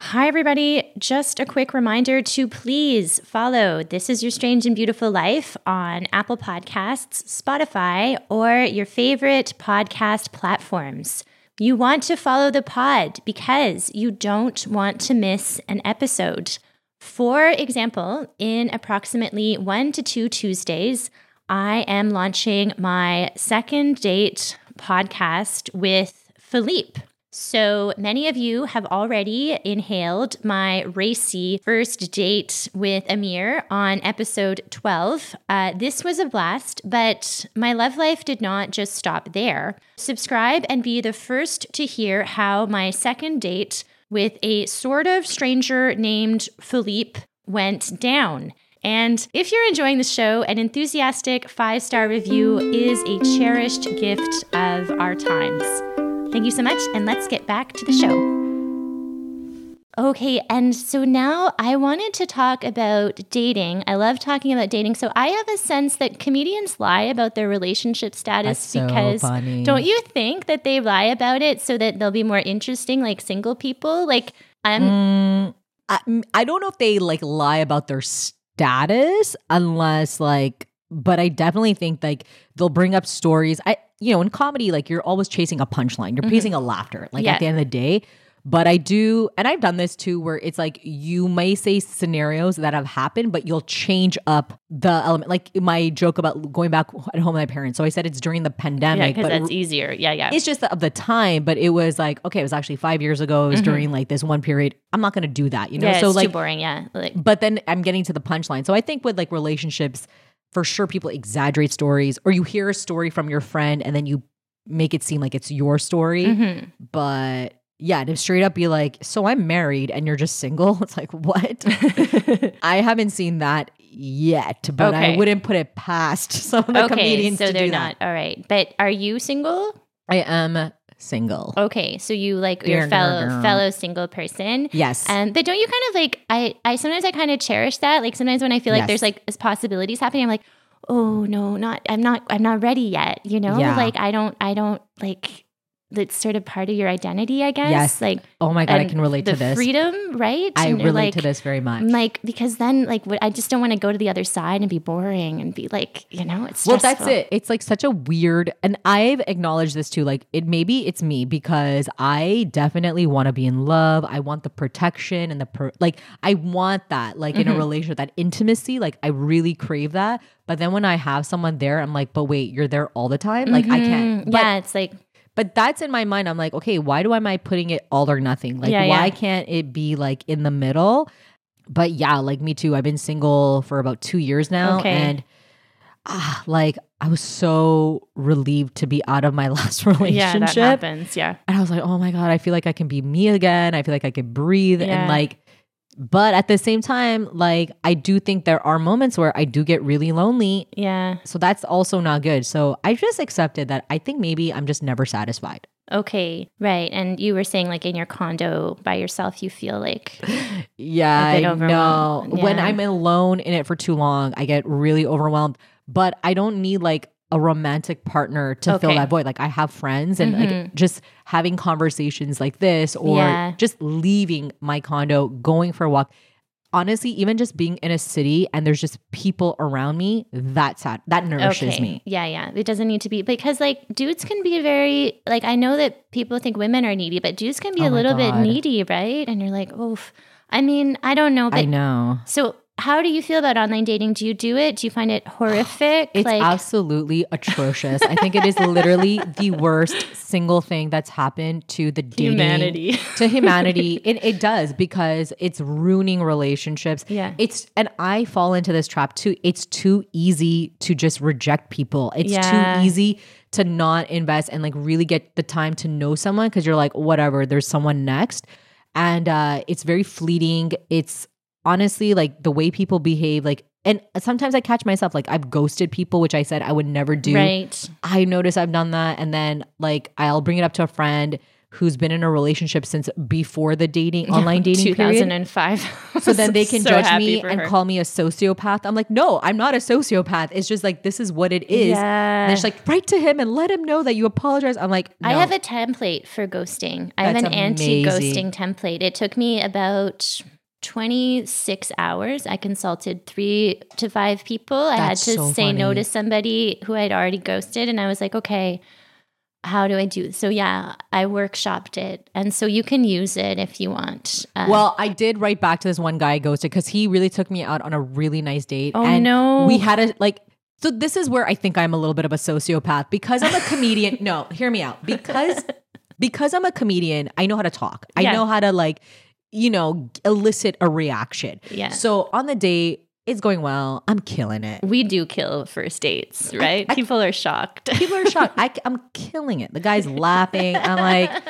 Hi, everybody. Just a quick reminder to please follow This Is Your Strange and Beautiful Life on Apple Podcasts, Spotify, or your favorite podcast platforms. You want to follow the pod because you don't want to miss an episode. For example, in approximately one to two Tuesdays, I am launching my second date podcast with Philippe. So many of you have already inhaled my racy first date with Amir on episode 12. Uh, this was a blast, but my love life did not just stop there. Subscribe and be the first to hear how my second date with a sort of stranger named Philippe went down. And if you're enjoying the show, an enthusiastic five star review is a cherished gift of our times. Thank you so much, and let's get back to the show. Okay, and so now I wanted to talk about dating. I love talking about dating. So I have a sense that comedians lie about their relationship status so because funny. don't you think that they lie about it so that they'll be more interesting like single people? Like I'm Mm, I, I don't know if they like lie about their status unless like but I definitely think like they'll bring up stories. I you know, in comedy like you're always chasing a punchline. You're chasing a laughter. Like Mm-hmm. Yeah. at the end of the day, but I do and I've done this too where it's like you may say scenarios that have happened but you'll change up the element. Like my joke about going back at home with my parents. So I said it's during the pandemic. yeah, because but that's easier. Yeah, yeah. it's just the, of the time, but it was like, okay, it was actually five years ago. It was during like this one period. I'm not going to do that, you know? Mm-hmm. yeah, so it's like, too boring. Yeah, like but then I'm getting to the punchline. So I think with like relationships, for sure, people exaggerate stories or you hear a story from your friend and then you make it seem like it's your story. mhm. But yeah, to straight up be like, so I'm married and you're just single. It's like, what? I haven't seen that yet, but I wouldn't put it past some of the okay, comedians so they're not that. all right. But are you single? I am single. Okay, so you like your fellow fellow single person. Yes. Um, but don't you kind of like I I sometimes I kind of cherish that. Like sometimes when I feel like Yes. there's like possibilities happening, I'm like, oh no, not I'm not I'm not ready yet. You know, Yeah. like I don't I don't like it's sort of part of your identity, I guess. Yes. Like oh my God, I can relate to this. freedom, right? I And relate like, to this very much. Like because then like what, I just don't want to go to the other side and be boring and be like you know it's well, that's it. It's like such a weird, and I've acknowledged this too. Like, it maybe it's me because I definitely want to be in love. I want the protection and the per, like. I want that, like Mm-hmm. in a relationship, that intimacy. Like, I really crave that. But then when I have someone there, I'm like, but wait, you're there all the time. Like, I can't. Mm, But, yeah, it's like but that's in my mind. I'm like, okay, why do am I putting it all or nothing? Like, Yeah, why yeah. can't it be like in the middle? but yeah, like me too. I've been single for about two years now. Okay. And ah, like I was so relieved to be out of my last relationship. Yeah, that happens. Yeah. And I was like, oh my God, I feel like I can be me again. I feel like I can breathe. Yeah. And like, but at the same time, like, I do think there are moments where I do get really lonely. Yeah. So that's also not good. So I just accepted that I think maybe I'm just never satisfied. Okay. Right. And you were saying like in your condo by yourself, you feel like Yeah, I know. overwhelmed. When I'm alone in it for too long, I get really overwhelmed. But I don't need like a romantic partner to fill that void. Like I have friends and like Mhm. just having conversations like this or Yeah. just leaving my condo, going for a walk. Honestly, even just being in a city and there's just people around me, that's sad. That nourishes okay. me. Yeah, yeah. It doesn't need to be because like dudes can be very like I know that people think women are needy, but dudes can be Oh a little bit needy, right? And you're like, oh, I mean, I don't know, But, I know. so how do you feel about online dating? Do you do it? Do you find it horrific? It's like absolutely atrocious. I think it is literally the worst single thing that's happened to the dating humanity. to humanity. it, it does because it's ruining relationships. Yeah. It's and I fall into this trap too. It's too easy to just reject people. It's Yeah. too easy to not invest and like really get the time to know someone because you're like, whatever, there's someone next. And uh it's very fleeting. It's honestly like the way people behave, like and sometimes I catch myself like I've ghosted people, which I said I would never do. right. I notice I've done that. And then like I'll bring it up to a friend who's been in a relationship since before the dating online dating period. 2005. So then they can So judge me and her. call me a sociopath. I'm like, no, I'm not a sociopath. It's just like this is what it is. Yeah. And it's like write to him and let him know that you apologize. I'm like, no. I have a template for ghosting. I have an anti ghosting template. It took me about 26 hours. I consulted three to five people. I had to so say no to somebody who I'd already ghosted. And I was like, okay, how do I do? So, yeah, I workshopped it. And so you can use it if you want. Uh, Well, I did write back to this one guy I ghosted because he really took me out on a really nice date. Oh, and no. We had a like so this is where I think I'm a little bit of a sociopath because I'm a comedian. no, hear me out. Because because I'm a comedian, I know how to talk. I Yeah. know how to like, you know, elicit a reaction. Yeah. So on the date, it's going well. I'm killing it. we do kill first dates, right? People are shocked. People are shocked. I, am killing it. The guy's laughing. I'm like,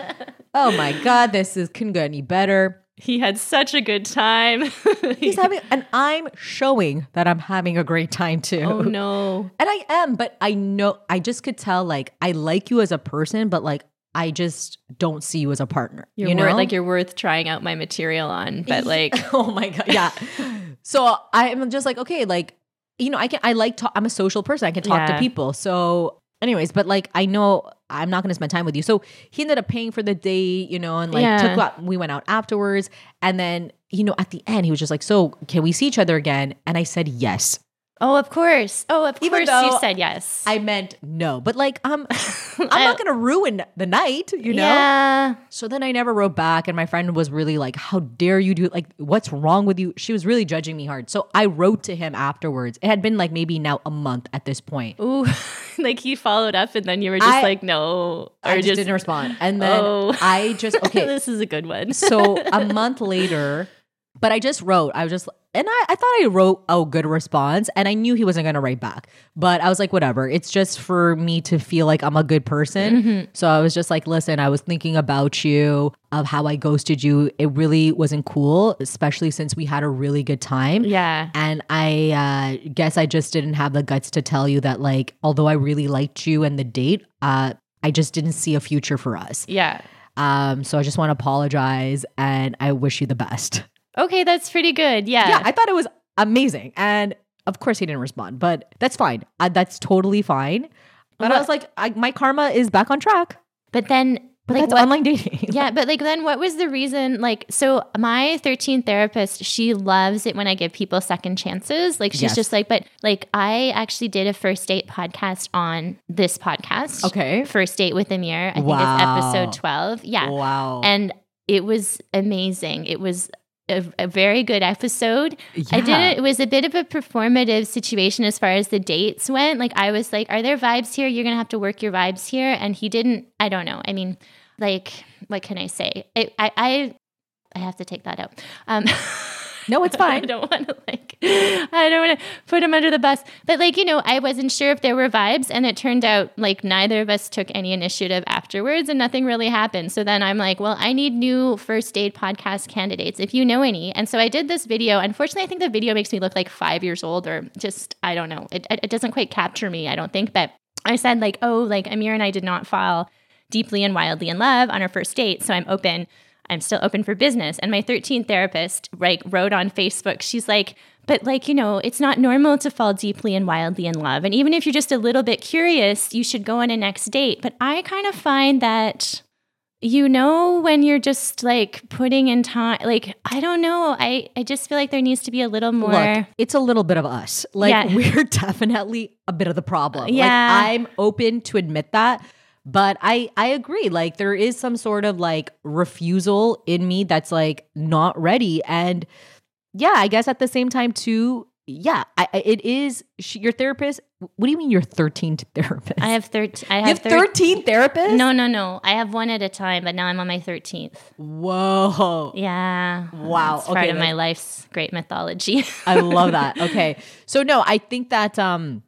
oh my God, this is couldn't get any better. he had such a good time. He's having, and I'm showing that I'm having a great time too. oh, no. And I am, but I know I just could tell like I like you as a person, but like I just don't see you as a partner. You're you know, worth, like you're worth trying out my material on, but like oh my god, yeah. so I'm just like okay, like you know, I can I like talk. I'm a social person. I can talk Yeah. to people. So, anyways, but like I know I'm not going to spend time with you. So he ended up paying for the date, you know, and like Yeah. took out. We went out afterwards, and then you know at the end he was just like, "So can we see each other again?" And I said yes. Oh, of course. Oh, of Even course you said yes. I meant no, but like um, I'm not gonna ruin the night, you know. Yeah. So then I never wrote back, and my friend was really like, "How dare you do? Like, what's wrong with you?" She was really judging me hard. So I wrote to him afterwards. It had been like maybe now a month at this point. Ooh, like he followed up and then you were just I- like, no. Or I just, didn't respond, and then Oh. I just okay. this is a good one. so a month later, but I just wrote. I was just, and I, I thought I wrote a good response, and I knew he wasn't going to write back. But I was like, whatever. It's just for me to feel like I'm a good person. Mm-hmm. So I was just like, listen, I was thinking about you, of how I ghosted you. It really wasn't cool, especially since we had a really good time. yeah. And I uh, guess I just didn't have the guts to tell you that, like, although I really liked you and the date, uh, I just didn't see a future for us. Yeah. Um, so I just want to apologize and I wish you the best. Okay, that's pretty good. Yeah. Yeah, I thought it was amazing. And of course he didn't respond, but that's fine. Uh, that's totally fine. But I was like, I, my karma is back on track. but then, But like, that's what, online dating. yeah, but like, then what was the reason? Like, so my 13 therapist, she loves it when I give people second chances. Like, she's Yes. just like, but like, I actually did a first date podcast on this podcast. Okay. First date with Amir. I think it's episode 12. Yeah. Wow. and it was amazing. It was a, a very good episode. I did it. It was a bit of a performative situation as far as the dates went. Like I was like, "Are there vibes here? You're gonna have to work your vibes here." And he didn't. I don't know. I mean, like, what can I say? It, I, I, I have to take that out. Um, No, it's fine. I don't want to like, I don't want to put him under the bus. But like, you know, I wasn't sure if there were vibes, and it turned out like neither of us took any initiative afterwards, and nothing really happened. So then I'm like, well, I need new first aid podcast candidates if you know any. And so I did this video. Unfortunately, I think the video makes me look like five years old, or just I don't know. It it, it doesn't quite capture me. I don't think, but I said like, oh, like Amir and I did not fall deeply and wildly in love on our first date, so I'm open. I'm still open for business. And my 13th therapist like wrote on Facebook, she's like, but like, you know, it's not normal to fall deeply and wildly in love. And even if you're just a little bit curious, you should go on a next date. But I kind of find that you know when you're just like putting in time like I don't know. I I just feel like there needs to be a little more Look, it's a little bit of us. Like Yeah. we're definitely a bit of the problem. Yeah. Like I'm open to admit that. But I I agree. Like there is some sort of like refusal in me that's like not ready. And yeah, I guess at the same time too, yeah, I, it is she, your therapist. What do you mean your 13th therapist? I have 13 I you have have 13 therapists? No, no, no. I have one at a time, but now I'm on my 13th. Whoa. Yeah. Wow. It's part Okay, of then- my life's great mythology. I love that. Okay. So no, I think that um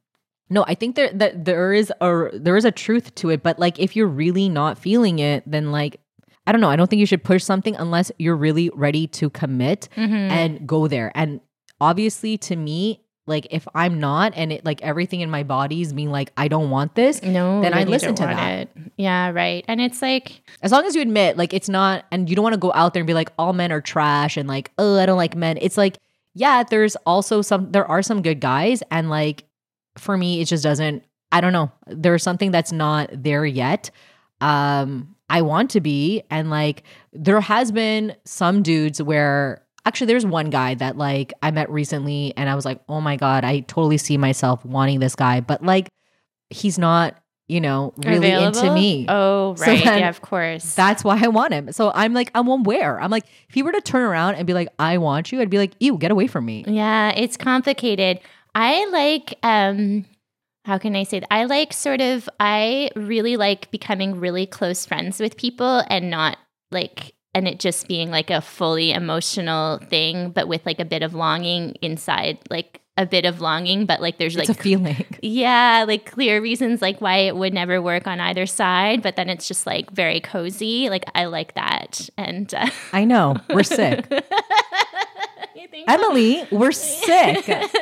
no, I think there that there is a there is a truth to it, but like if you're really not feeling it, then like I don't know, I don't think you should push something unless you're really ready to commit Mm-hmm. and go there. And obviously to me, like if I'm not and it like everything in my body is being like I don't want this, No, then I listen to that. It. Yeah, right. And it's like, as long as you admit like it's not and you don't want to go out there and be like all men are trash and like oh i don't like men it's like yeah there's also some there are some good guys and like for me it just doesn't i don't know there's something that's not there yet um i want to be and like there has been some dudes where actually there's one guy that like i met recently and i was like oh my god i totally see myself wanting this guy but like he's not you know really into me Oh, right. then yeah, of course. that's why I want him. So I'm like, I'm aware. I'm like, if he were to turn around and be like, I want you, I'd be like, ew, get away from me. yeah, it's complicated. I like, um, how can I say that? I like sort of, I really like becoming really close friends with people and not like, and it just being like a fully emotional thing, but with like a bit of longing inside, like a bit of longing, but like there's It's like a feeling. Yeah, like clear reasons like why it would never work on either side, but then it's just like very cozy. Like I like that. And uh, I know. We're sick. Think- Emily, we're sick.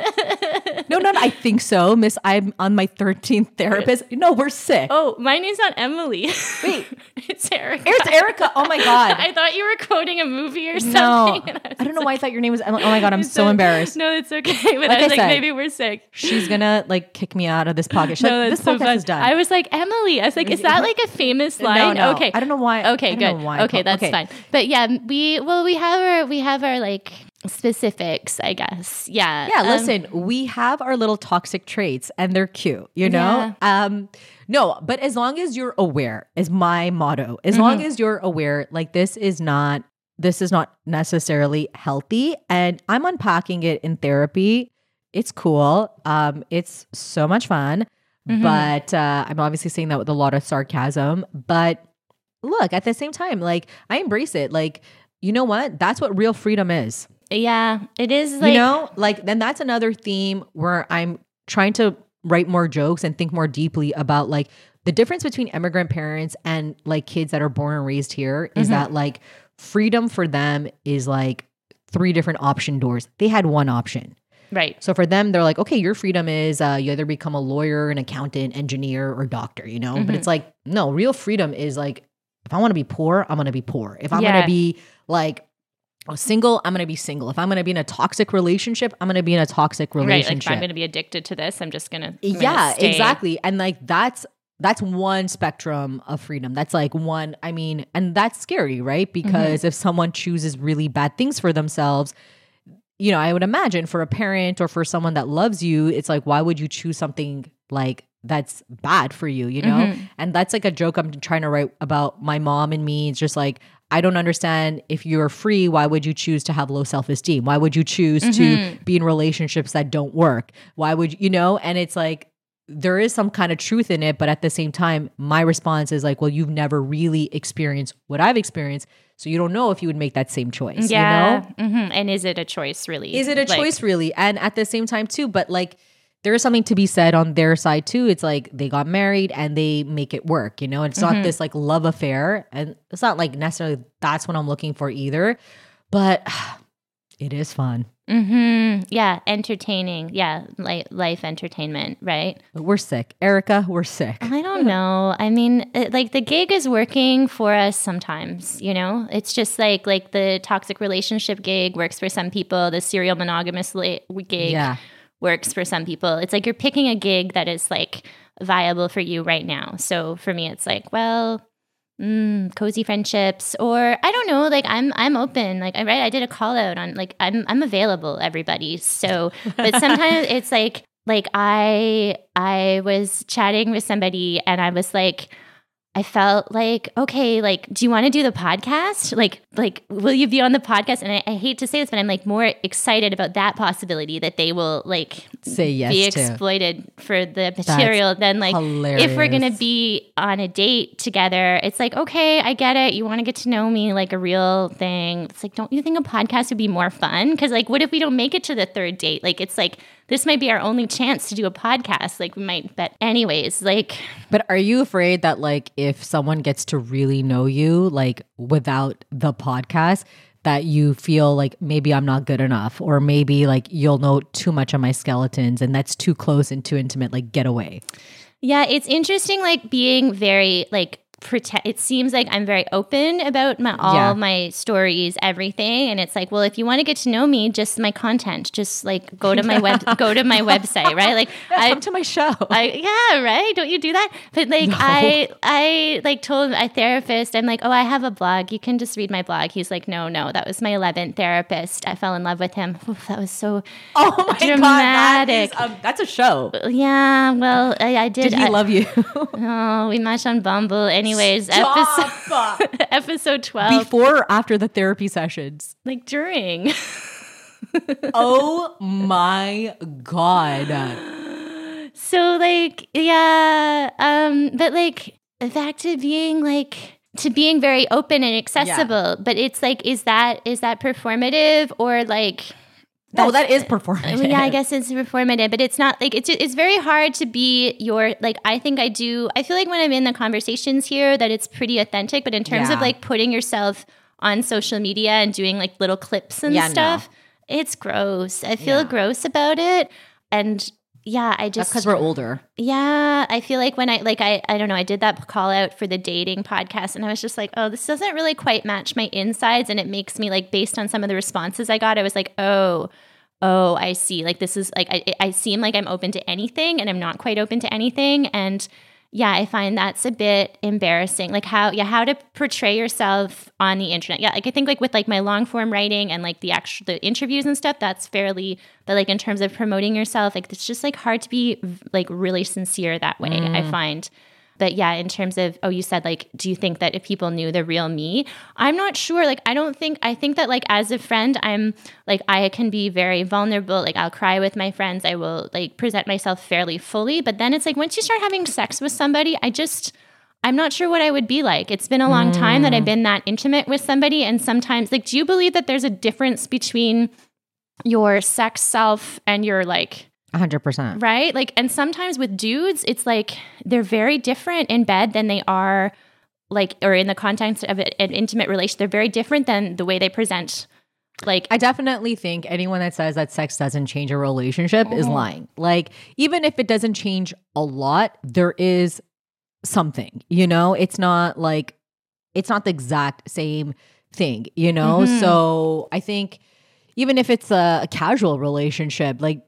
No, no, no, I think so. Miss, I'm on my 13th therapist. No, we're sick. oh, my name's not Emily. Wait. it's Erica. It's Erica. Oh my God. I thought you were quoting a movie or something. No. was I don't know just why I thought your name was Emily. Oh my God, I'm like, so embarrassed. No, it's okay. But Like I was I like, said, maybe we're sick. She's gonna like kick me out of this podcast. She's No, like, this so podcast fun. is done. I was like Emily. I was like, is that like a famous line? No, no. Okay, I don't know why. Okay, good. why okay, that's okay. fine. But yeah, we well, we have our we have our like specifics, I guess. Yeah. Yeah, um, listen, we have our little toxic traits and they're cute, you know? Um no, but as long as you're aware is my motto. As long Mm-hmm. as you're aware like this is not this is not necessarily healthy and I'm unpacking it in therapy. It's cool. Um it's so much fun. Mhm. But uh I'm obviously saying that with a lot of sarcasm, but look, at the same time like I embrace it. Like you know what? That's what real freedom is Yeah, it is like you know like then that's another theme where i'm trying to write more jokes and think more deeply about like the difference between immigrant parents and like kids that are born and raised here is Mhm. that like freedom for them is like three different option doors they had one option right. so for them they're like okay your freedom is uh, you either become a lawyer an accountant engineer or doctor you know but Mhm. it's like no real freedom is like if i want to be poor i'm going to be poor if i'm Yeah. going to be like single i'm going to be single. If i'm going to be in a toxic relationship i'm going to be in a toxic relationship. Right. Like if I'm going to be addicted to this, I'm just going to yeah exactly. And like that's that's one spectrum of freedom. That's like one i mean and that's scary right? Mm-hmm. Because if someone chooses really bad things for themselves you know i would imagine for a parent or for someone that loves you it's like why would you choose something like that's bad for you you know Mhm. and that's like a joke i'm trying to write about my mom and me it's just like i don't understand if you're free why would you choose to have low self-esteem why would you choose to Mhm. be in relationships that don't work why would you, you know and it's like there is some kind of truth in it but at the same time my response is like well you've never really experienced what i've experienced So you don't know if you would make that same choice. yeah. You know? hmm And is it a choice really? Is it a Like, choice really? And at the same time too, but like there is something to be said on their side too. It's like they got married and they make it work, you know? It's Mm-hmm. not this like love affair. And it's not like necessarily that's what I'm looking for either. But it is fun. hmm Yeah, entertaining. Yeah, like life entertainment, right? But we're sick. Erica, we're sick. I don't know. I mean, it, like the gig is working for us sometimes, you know? It's just like like the toxic relationship gig works for some people, the serial monogamous la- gig Yeah. Works for some people. It's like you're picking a gig that is like viable for you right now. So for me it's like, well, mm, cozy friendships or I don't know, like I'm I'm open. Like I right I did a call out on like I'm I'm available everybody. So but sometimes it's like like I I was chatting with somebody and I was like I felt like, okay, like, do you want to do the podcast? Like, like, will you be on the podcast? And I, I hate to say this, but I'm like more excited about that possibility that they will like Say yes be to. exploited for the material than like if we're gonna be on a date together it's like okay i get it you want to get to know me like a real thing it's like don't you think a podcast would be more fun because like what if we don't make it to the third date like it's like this might be our only chance to do a podcast like we might but anyways like But are you afraid that like if someone gets to really know you like without the podcast that you feel like maybe I'm not good enough or maybe like you'll know too much of my skeletons and that's too close and too intimate like get away. Yeah, it's interesting, like being very like pretend. It seems like I'm very open about my all Yeah. my stories, everything, and it's like, well, if you want to get to know me, just my content, just like go to my web, go to my website, right? Like I. Come to my show. I, yeah, right. Don't you do that? But like I, I like told my therapist, I'm like, oh, I have a blog. You can just read my blog. He's like, no, no, that was my 11th therapist. I fell in love with him. Oof, that was so oh my god, that dramatic. um, that's a show. yeah. Well, I, I did. Did he I- love you? Oh, we matched on Bumble. Anyways, episode Stop. episode twelve, Before or after the therapy sessions? like during. Oh my god. so like yeah, um, but like back to being like to being very open and accessible. But it's like, is that is that performative or like? Oh, that is performative. Yeah, I guess it's performative, but it's not like it's it's very hard to be your like. I think I do. I feel like when I'm in the conversations here, that it's pretty authentic. But in terms of like putting yourself on social media and doing like little clips and Yeah, no. stuff, it's gross. I feel Yeah. gross about it, and yeah, I just because we're older. yeah, I feel like when I like I I don't know, I did that call out for the dating podcast and I was just like, "Oh, this doesn't really quite match my insides." And it makes me like based on some of the responses I got, I was like, "Oh, oh, I see. Like this is like I I seem like I'm open to anything and I'm not quite open to anything." And yeah, I find that's a bit embarrassing. Like how yeah, how to portray yourself on the internet. Yeah, like I think like with like my long form writing and like the actual the interviews and stuff, that's fairly but like in terms of promoting yourself, like it's just like hard to be like really sincere that way, I mm. find. But yeah, in terms of, oh, you said like, do you think that if people knew the real me? I'm not sure. Like, I don't think, I think that like as a friend, I'm like, I can be very vulnerable. Like, I'll cry with my friends. I will like present myself fairly fully. But then it's like, once you start having sex with somebody, I just, I'm not sure what I would be like. It's been a long time that I've mm. been that intimate with somebody. And sometimes, like, do you believe that there's a difference between your sex self and your like, 100%. right? Like, and sometimes with dudes, it's like they're very different in bed than they are, like, or in the context of an intimate relation. They're very different than the way they present. Like, I definitely think anyone that says that sex doesn't change a relationship is Mhm. lying. Like, even if it doesn't change a lot, there is something, you know? It's not like, it's not the exact same thing, you know? Mhm. So I think even if it's a, a casual relationship, like,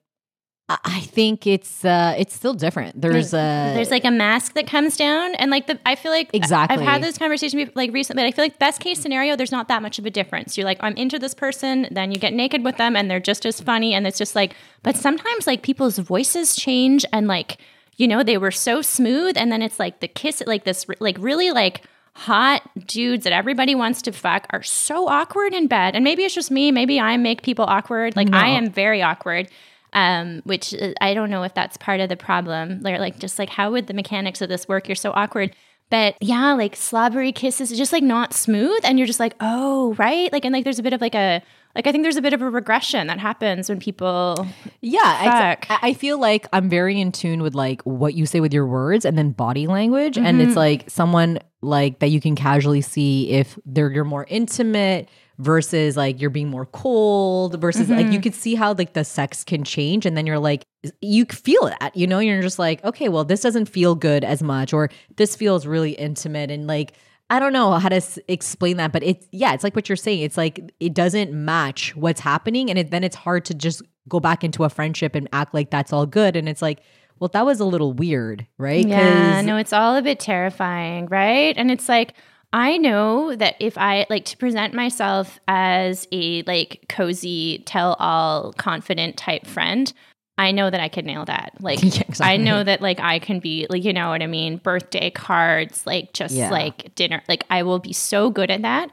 I- think it's uh it's still different. There's a there's like a mask that comes down, and like the I feel like Exactly. I've had this conversation like recently. But I feel like best case scenario, there's not that much of a difference. You're like, I'm into this person, then you get naked with them, and they're just as funny, and it's just like. But sometimes like people's voices change, and like you know they were so smooth, and then it's like the kiss, like this, like really like hot dudes that everybody wants to fuck are so awkward in bed. And maybe it's just me. Maybe I make people awkward. Like I am very awkward. Um, which uh, I don't know if that's part of the problem. They're like, just like, how would the mechanics of this work? You're so awkward. But yeah, like slobbery kisses, just like not smooth. And you're just like, oh, right. Like, and like there's a bit of like a, like I think there's a bit of a regression that happens when people Yeah, Fuck. I, I feel like I'm very in tune with like what you say with your words and then body language, and Mm-hmm. it's like someone like that you can casually see if they're you're more intimate versus like you're being more cold versus like Mm-hmm. you could see how like the sex can change, and then you're like you feel that you know you're just like okay, well this doesn't feel good as much, or this feels really intimate, and like. I don't know how to s- explain that, but it's yeah, it's like what you're saying. It's like it doesn't match what's happening, and it, then it's hard to just go back into a friendship and act like that's all good. And it's like, well, that was a little weird, right? Yeah, no, it's all a bit terrifying, right? And it's like I know that if I like to present myself as a like cozy, tell all, confident type friend, I know that I could nail that. Like Yeah, exactly. I know that like I can be like you know what I mean, birthday cards, like just Yeah. like dinner. Like I will be so good at that.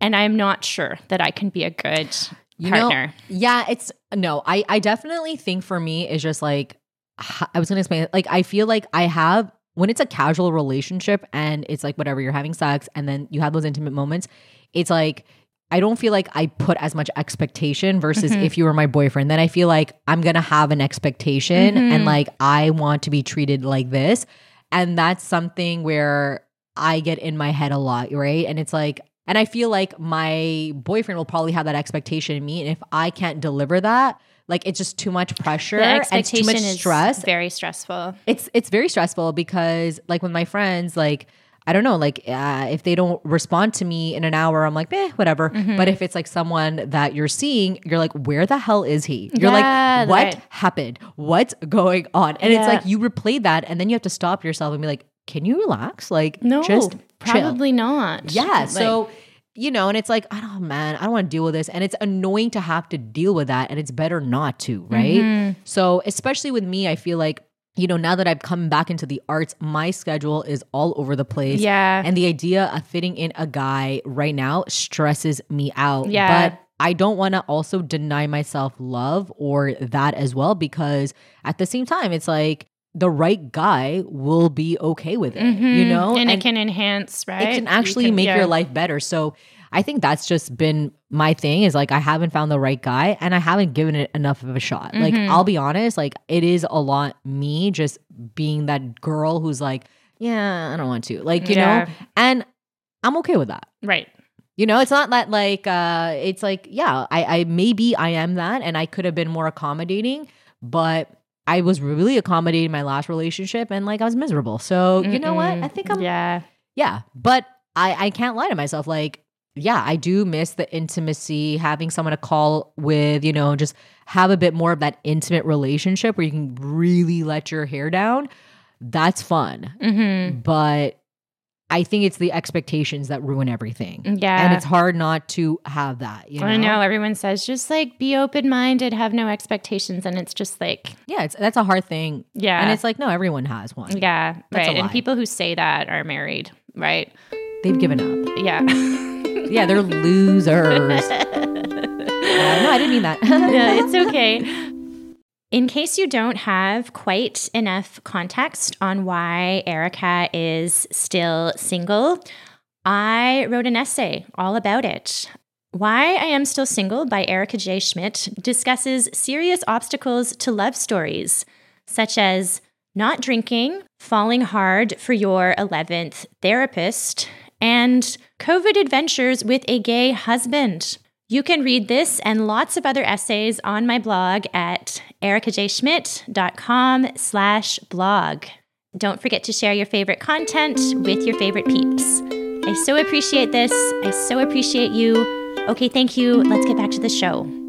And I'm not sure that I can be a good You know, partner. yeah, it's no, I I definitely think for me is just like I was gonna explain it. Like I feel like I have when it's a casual relationship and it's like whatever you're having sex and then you have those intimate moments, it's like I don't feel like I put as much expectation versus Mm-hmm. if you were my boyfriend. Then I feel like I'm gonna have an expectation Mm-hmm. and like I want to be treated like this. And that's something where I get in my head a lot, right? And it's like, and I feel like my boyfriend will probably have that expectation in me. And if I can't deliver that, like it's just too much pressure and too much stress. very stressful. It's it's very stressful because like with my friends, like I don't know, like uh, if they don't respond to me in an hour, I'm like, eh, whatever. Mm-hmm. But if it's like someone that you're seeing, you're like, where the hell is he? You're Yeah, like, what right. happened? What's going on? And it's like you replay that, and then you have to stop yourself and be like, can you relax? Like, No, just chill. probably not. Yeah. Like- so, you know, and it's like, I don't, man, I don't want to deal with this. And it's annoying to have to deal with that. And it's better not to, right? Mm-hmm. So, especially with me, I feel like, you know, now that I've come back into the arts, my schedule is all over the place. Yeah. And the idea of fitting in a guy right now stresses me out. Yeah. But I don't want to also deny myself love or that as well, because at the same time, it's like, the right guy will be okay with it, you know? Mm-hmm. and, it can enhance, right? it can You actually can- make yeah. your life better. So I think that's just been my thing is like I haven't found the right guy and I haven't given it enough of a shot. Like Mm-hmm. I'll be honest, like it is a lot me just being that girl who's like, yeah, I don't want to. Like, you Yeah. know, and I'm okay with that. right. You know, it's not that like uh it's like, yeah, I I maybe I am that and I could have been more accommodating, but I was really accommodating in my last relationship and like I was miserable. So, you know what? I think I'm Yeah. yeah, but I I can't lie to myself. Like, yeah, I do miss the intimacy, having someone to call with, you know, just have a bit more of that intimate relationship where you can really let your hair down. That's fun, Mm-hmm. but I think it's the expectations that ruin everything, Yeah. and it's hard not to have that. You know, I know everyone says just like be open minded, have no expectations, and it's just like Yeah, it's that's a hard thing, yeah, and it's like no, everyone has one. yeah, That's right. And people who say that are married, right? They've given up. Yeah, Yeah, they're losers. Uh, no, I didn't mean that. yeah, it's okay. In case you don't have quite enough context on why Erica is still single, I wrote an essay all about it. Why I Am Still Single by Erica J. Schmidt discusses serious obstacles to love stories, such as not drinking, falling hard for your 11th therapist, and COVID adventures with a gay husband. You can read this and lots of other essays on my blog at ericajschmidt.com slash blog. Don't forget to share your favorite content with your favorite peeps. I so appreciate this. I so appreciate you. Okay, thank you. Let's get back to the show.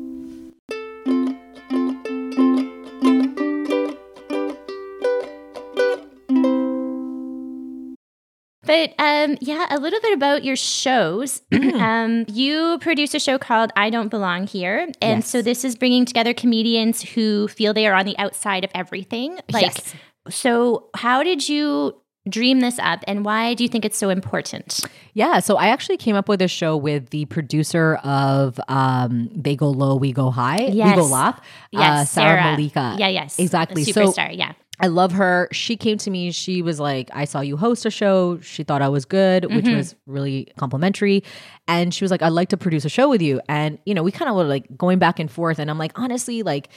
But um, yeah, a little bit about your shows. um, you produce a show called I Don't Belong Here. And Yes. so this is bringing together comedians who feel they are on the outside of everything. Like, Yes. so how did you dream this up and why do you think it's so important? Yeah, so I actually came up with a show with the producer of um, They Go Low, We Go High, yes. We Go Yes. Laugh, uh, Yes, Sarah, Sarah. Malika. Yeah, yes. exactly. So- superstar, yeah. I love her. She came to me. She was like, I saw you host a show. She thought I was good, which Mm-hmm. was really complimentary. And she was like, I'd like to produce a show with you. And, you know, we kind of were like going back and forth. And I'm like, honestly, like,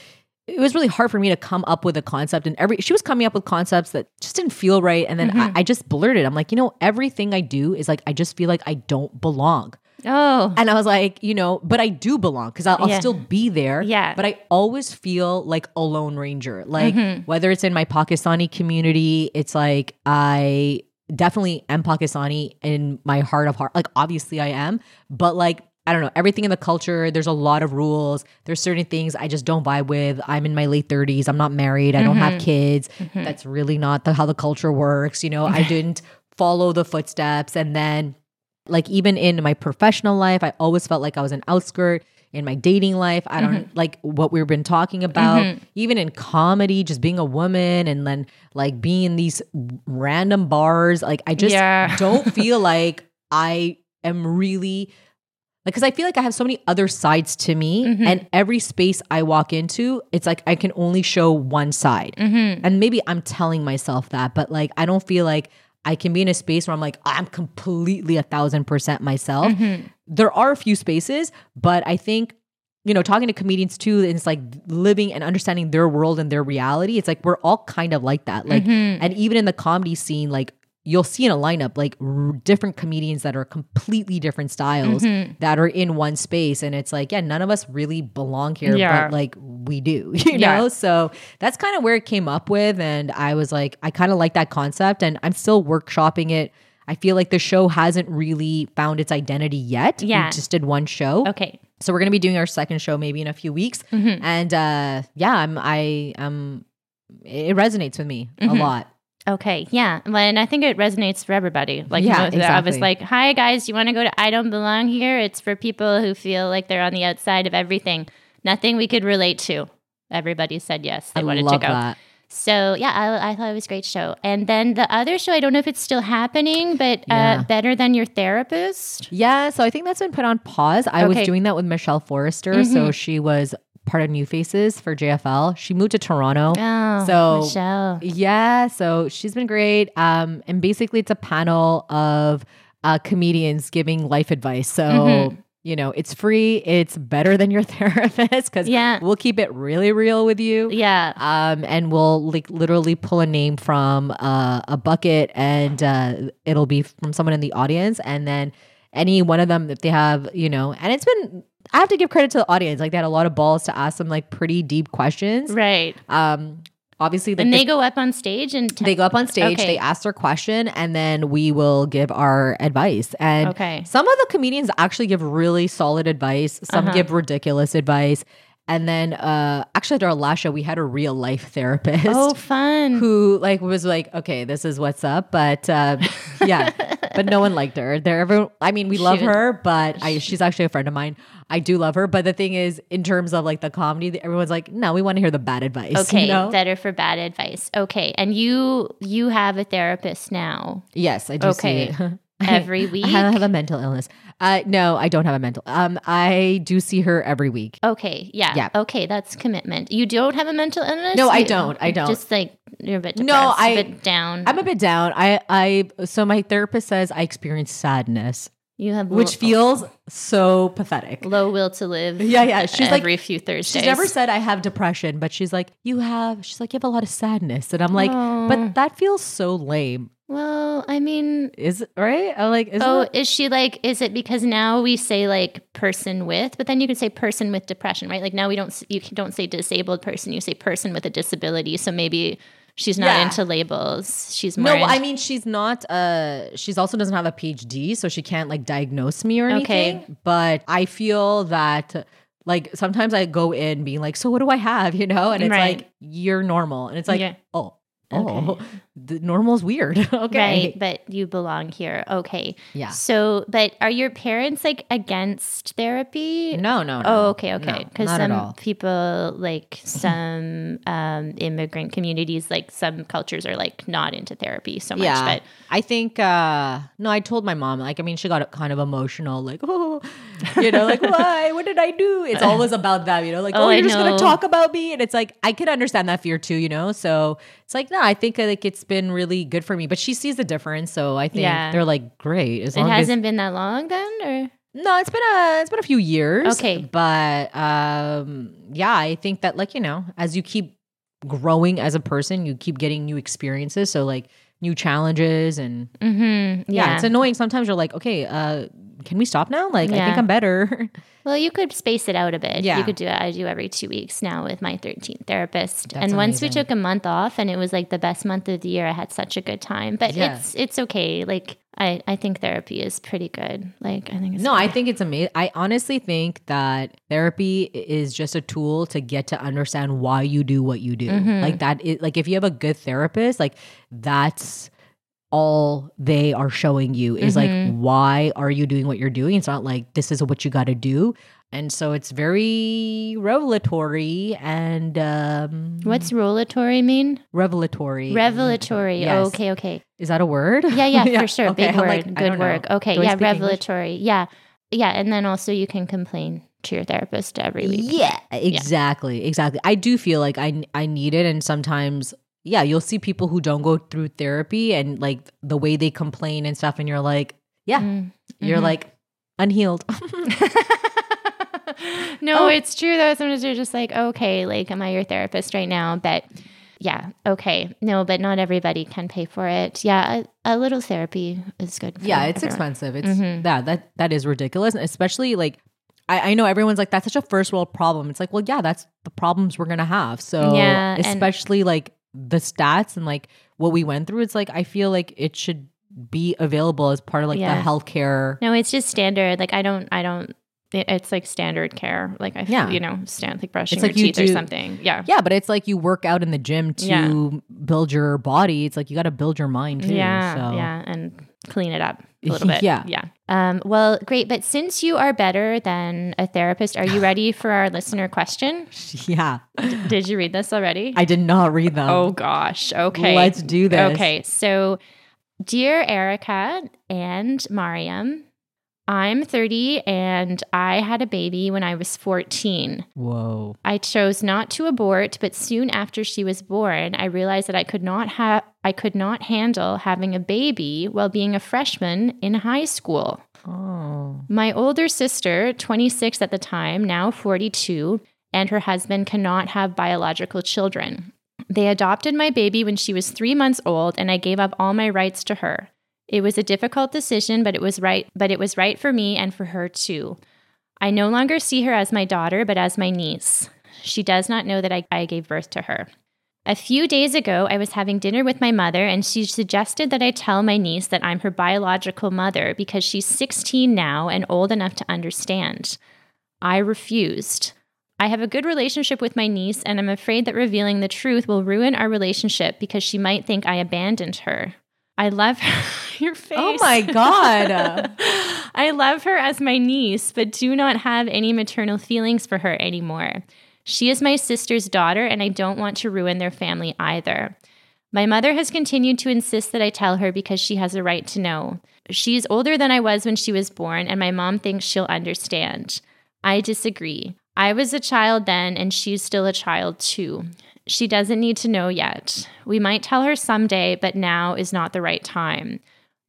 it was really hard for me to come up with a concept. And every, she was coming up with concepts that just didn't feel right. And then Mm-hmm. I, I just blurted. I'm like, you know, everything I do is like, I just feel like I don't belong. Oh, And I was like, you know, but I do belong because I'll, I'll still be there. Yeah. But I always feel like a lone ranger. Like Mm-hmm. whether it's in my Pakistani community, it's like I definitely am Pakistani in my heart of heart. Like obviously I am, but like I don't know, everything in the culture, there's a lot of rules. There's certain things I just don't vibe with. I'm in my late 30s. I'm not married. I don't Mm-hmm. have kids. That's really not the, how the culture works. You know, I didn't follow the footsteps. And then like even in my professional life, I always felt like I was an outskirt. In my dating life, I don't Mm-hmm. like what we've been talking about. Even in comedy, just being a woman and then like being in these random bars, like I just Yeah. don't feel like I am really like because I feel like I have so many other sides to me, Mm-hmm. and every space I walk into, it's like I can only show one side, Mm-hmm. and maybe I'm telling myself that, but like I don't feel like I can be in a space where I'm like I'm completely a thousand percent myself. Mm-hmm. There are a few spaces, but I think you know talking to comedians too, and it's like living and understanding their world and their reality. It's like we're all kind of like that, like, Mm-hmm. and even in the comedy scene, like you'll see in a lineup like r- different comedians that are completely different styles Mm-hmm. that are in one space and it's like yeah none of us really belong here Yeah. but like we do you Yeah. know so that's kind of where it came up with and i was like i kind of like that concept and i'm still workshopping it i feel like the show hasn't really found its identity yet Yeah. we just did one show okay. so we're gonna be doing our second show maybe in a few weeks Mm-hmm. and uh yeah i'm i um it resonates with me Mm-hmm. a lot Okay, yeah, Well, and I think it resonates for everybody. Like, Yeah, most- I was like, "Hi guys, you want to go to I Don't Belong Here?" It's for people who feel like they're on the outside of everything. Nothing we could relate to. Everybody said yes, they i wanted to go. that So yeah, I, I thought it was a great show. And then the other show, I don't know if it's still happening, but Yeah. uh, better than your therapist. Yeah, so I think that's been put on pause. I was doing that with Michelle Forrester. So she was part of New Faces for JFL. She moved to Toronto. Oh, So- Michelle. Yeah, so she's been great. Um, and basically, it's a panel of uh, comedians giving life advice. So, Mm-hmm. you know, it's free, it's better than your therapist because Yeah. we'll keep it really real with you. Yeah. Um, and we'll like literally pull a name from uh, a bucket, and uh, it'll be from someone in the audience, and then any one of them if they have, you know, and it's been. I have to give credit to the audience; like they had a lot of balls to ask them like pretty deep questions. Right. Um, obviously, like And the- they go up on stage and t- they go up on stage, Okay. they ask their question, and then we will give our advice. And Okay. some of the comedians actually give really solid advice. Some Uh-huh. give ridiculous advice. And then uh actually at our last show, we had a real life therapist Oh, fun. who like was like, okay, this is what's up. But um, yeah, but no one liked her. There, everyone. I mean, we love her, but I, she's actually a friend of mine. I do love her, but the thing is, in terms of like the comedy, everyone's like, no, we want to hear the bad advice. Okay, you know? better for bad advice. Okay, and you you have a therapist now yes, I do Okay. every week. I have, a mental illness. Uh, no, I don't have a mental. Um, I do see her every week. Okay, yeah. Yeah. Okay, that's commitment. You don't have a mental illness? No, I don't. I don't. Just like you're a bit No, depressed, I- a bit down. I'm a bit down. I, I, so my therapist says I experience sadness, you have which low, feels so pathetic. low will to live. Yeah, yeah. She's like- every few Thursdays. She's never said I have depression, but she's like, you have. She's like, you have a lot of sadness, and I'm like, Oh. but that feels so lame. Well, I mean, Is it right? I'm like, is oh, it? is she like? Is it because now we say like person with, but then you can say person with depression, right? Like now we don't you don't say disabled person, you say person with a disability. So maybe she's not Yeah. into labels. She's more. No, into- I mean she's not. Uh, she's also doesn't have a PhD, so she can't like diagnose me or anything. Okay. But I feel that like sometimes I go in being like, so what do I have? You know, and it's Right. like you're normal, and it's like, Yeah. oh. Okay. The normal's weird. okay. Right, but you belong here. Okay. Yeah. So, but are your parents like against therapy? No, no, no. Oh, okay, okay. No, Because at some people, like some um, immigrant communities, like some cultures are like not into therapy so much. yeah. But I think uh no, I told my mom, like I mean she got kind of emotional, like, oh you know, like why? What did I do? It's always about that, you know, like, Oh, oh, you're just gonna talk about me. And it's like I could understand that fear too, you know. So it's like, no, I think like it's been really good for me. But she sees the difference. So I think Yeah. they're like, great. As it hasn't been that long then, or No, it's been a it's been a few years. Okay. But um yeah, I think that like, you know, as you keep growing as a person, you keep getting new experiences. So like new challenges and mm-hmm. yeah, yeah. it's annoying. Sometimes you're like, okay, uh, can we stop now? Like, I think I'm better. well, you could space it out a bit. Yeah. You could do it. I do every two weeks now with my 13th therapist. That's and once we took a month off, and it was like the best month of the year. I had such a good time. But Yeah. it's it's okay. Like I I think therapy is pretty good. Like I think it's no, I think it's amazing. I honestly think that therapy is just a tool to get to understand why you do what you do. Mhm. Like that, is, like if you have a good therapist, like that's all they are showing you is like Mhm. why are you doing what you're doing it's not like this is what you got to do and so it's very revelatory and um What's revelatory mean? revelatory Revelatory. Yes. Oh, okay, okay. is that a word Yeah, yeah, for sure. okay, Big word. like, Good don't know. work. Okay, Do yeah, speak English? revelatory. Yeah. Yeah, and then also you can complain to your therapist every week. Yeah, exactly, exactly. I do feel like I I need it, and sometimes, yeah, you'll see people who don't go through therapy, and like the way they complain and stuff, and you're like, yeah, Mm. you're Mhm. like unhealed. no, Oh. it's true though. Sometimes you're just like, okay, like, am I your therapist right now? But yeah, okay. No, but not everybody can pay for it. Yeah, a, a little therapy is good. For yeah, it's everyone. expensive. It's Mhm. yeah, that that is ridiculous, and especially like. I, I know everyone's like that's such a first world problem. It's like, well, yeah, that's the problems we're gonna have. So, Yeah, especially like the stats and like what we went through, it's like I feel like it should be available as part of like Yeah. the healthcare No, it's just standard. Like, I don't, I don't, it- it's like standard care. Like, I, Yeah. you know, stand like brushing It's your you teeth or something. Yeah. Yeah, but it's like you work out in the gym to Yeah. build your body. It's like you got to build your mind too. Yeah, so. yeah, and clean it up a little bit. Yeah. yeah. Um, well, great. But since you are better than a therapist, are you ready for our listener question? yeah. Did you read this already? I did not read them. oh gosh. Okay. let's do this. Okay. So, dear Erica and Mariam, I'm 30 and I had a baby when I was 14. Whoa. I chose not to abort, but soon after she was born, I realized that I could not have I could not handle having a baby while being a freshman in high school. Oh. My older sister, 26 at the time, now 42, and her husband cannot have biological children. They adopted my baby when she was 3 months old and I gave up all my rights to her. It was a difficult decision, but it was right but it was right for me and for her too. I no longer see her as my daughter, but as my niece. She does not know that I, I gave birth to her. A few days ago, I was having dinner with my mother, and she suggested that I tell my niece that I'm her biological mother because she's 16 now and old enough to understand. I refused. I have a good relationship with my niece, and I'm afraid that revealing the truth will ruin our relationship because she might think I abandoned her. I love her. your oh face. Oh my God. I love her as my niece, but do not have any maternal feelings for her anymore. She is my sister's daughter, and I don't want to ruin their family either. My mother has continued to insist that I tell her because she has a right to know. She's older than I was when she was born, and my mom thinks she'll understand. I disagree. I was a child then, and she's still a child too. She doesn't need to know yet. We might tell her someday, but now is not the right time.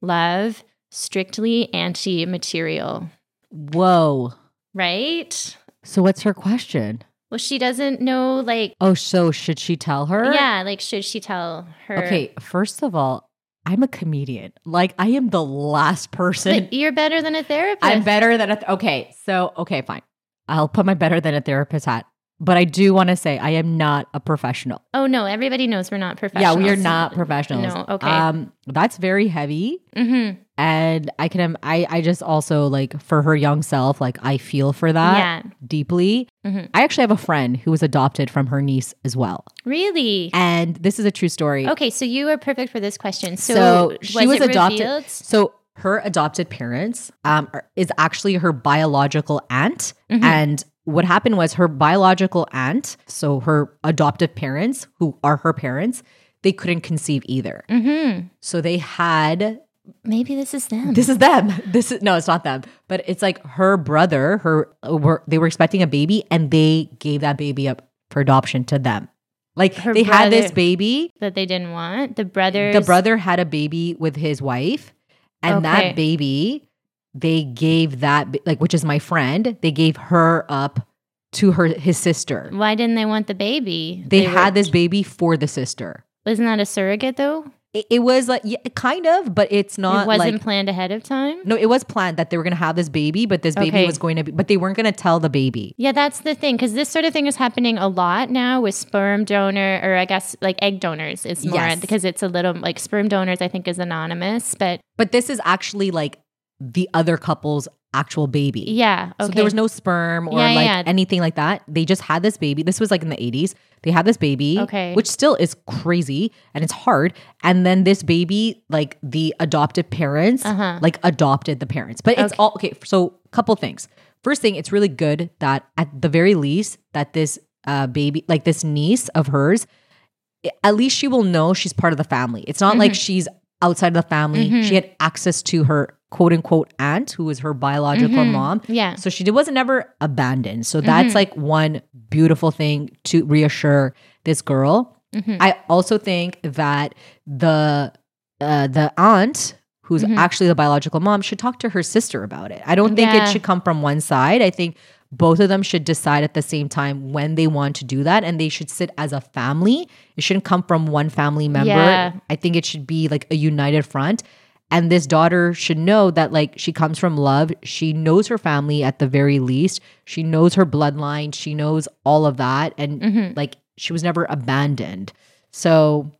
Love, strictly auntie material. Whoa. Right? So what's her question? Well, she doesn't know, like, Oh, so should she tell her? yeah, like, should she tell her? Okay, first of all, I'm a comedian. Like I am the last person. But you're better than a therapist. I'm better than a th- okay. So okay, fine. I'll put my better than a therapist hat but I do want to say I am not a professional. Oh no, everybody knows we're not professionals. Yeah, we are not professionals. No, okay. Um, that's very heavy. hmm And I can, I, I just also like for her young self, like I feel for that Yeah. deeply. Mhm. I actually have a friend who was adopted from her niece as well. Really? And this is a true story. Okay, so you are perfect for this question. So, So, she was, adopted. revealed? So her adopted parents um, are- is actually her biological aunt. Mhm. And what happened was her biological aunt, so her adoptive parents, who are her parents, they couldn't conceive either. Mhm. So they had Maybe this is them. this is them. This is no, it's not them. But it's like her brother. Her were they were expecting a baby, and they gave that baby up for adoption to them. Like Her they had this baby. that they didn't want. The brother. The brother had a baby with his wife, and Okay. that baby, they gave that like, which is my friend. They gave her up to her his sister. Why didn't they want the baby? They, were- had this baby for the sister. wasn't that a surrogate though? It, it was like yeah, kind of, but it's not it wasn't like planned ahead of time. no. It was planned that they were gonna have this baby, but this baby Okay. was going to be, but they weren't gonna tell the baby. Yeah, that's the thing because this sort of thing is happening a lot now with sperm donor or I guess like egg donors. It's more Yes. because it's a little like sperm donors. I think is anonymous, but But this is actually like the other couple's actual baby. yeah, okay. So there was no sperm or Yeah, like yeah. anything like that. They just had this baby. This was like in the 80s. They had this baby, Okay. which still is crazy and it's hard. And then this baby, like the adopted parents, Uh-huh. like adopted the parents. But it's Okay. all okay. So, couple things. First thing, it's really good that at the very least that this uh, baby, like this niece of hers, at least she will know she's part of the family. It's not Mm-hmm. like she's outside of the family. She had access to her quote unquote aunt, who was her biological Mhm. mom. Yeah. So she wasn't ever abandoned. So that's Mhm. like one beautiful thing to reassure this girl. Mhm. I also think that the uh, the aunt, who's Mhm. actually the biological mom, should talk to her sister about it. I don't think Yeah. it should come from one side. I think both of them should decide at the same time when they want to do that and they should sit as a family. It shouldn't come from one family member. Yeah. I think it should be like a united front. And this daughter should know that like she comes from love. She knows her family at the very least. She knows her bloodline. She knows all of that. And Mhm. like she was never abandoned. So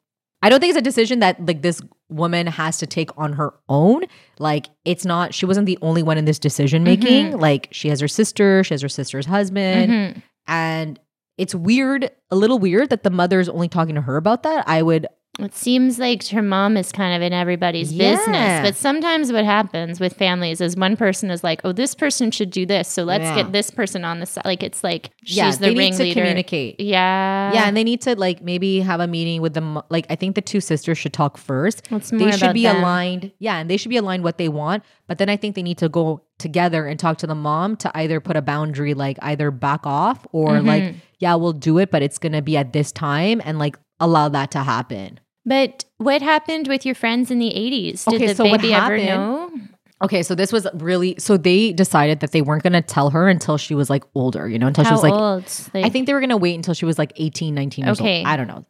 I don't think it's a decision that like this woman has to take on her own. Like it's not she wasn't the only one in this decision making. Like she has her sister, she has her sister's husband, Mhm. and it's weird, a little weird that the mother is only talking to her about that. I would It seems like her mom is kind of in everybody's Yeah. business. But sometimes what happens with families is one person is like, oh, this person should do this. So let's Yeah. get this person on the side. Like it's like she's yeah, the they need to ringleader. communicate. Yeah. yeah, and they need to like maybe have a meeting with them. Like I think the two sisters should talk first. It's they should be them. aligned. Yeah, and they should be aligned what they want. But then I think they need to go together and talk to the mom to either put a boundary, like either back off or Mm-hmm. like, yeah, we'll do it, but it's gonna be at this time and like allow that to happen. But what happened with your friends in the 80s? Did Okay, the so what baby ever know? Okay, so this was really so they decided that they weren't gonna tell her until she was like older, you know, until she was like old? Like, I think they were gonna wait until she was like 18, 19 years Okay. old. I don't know.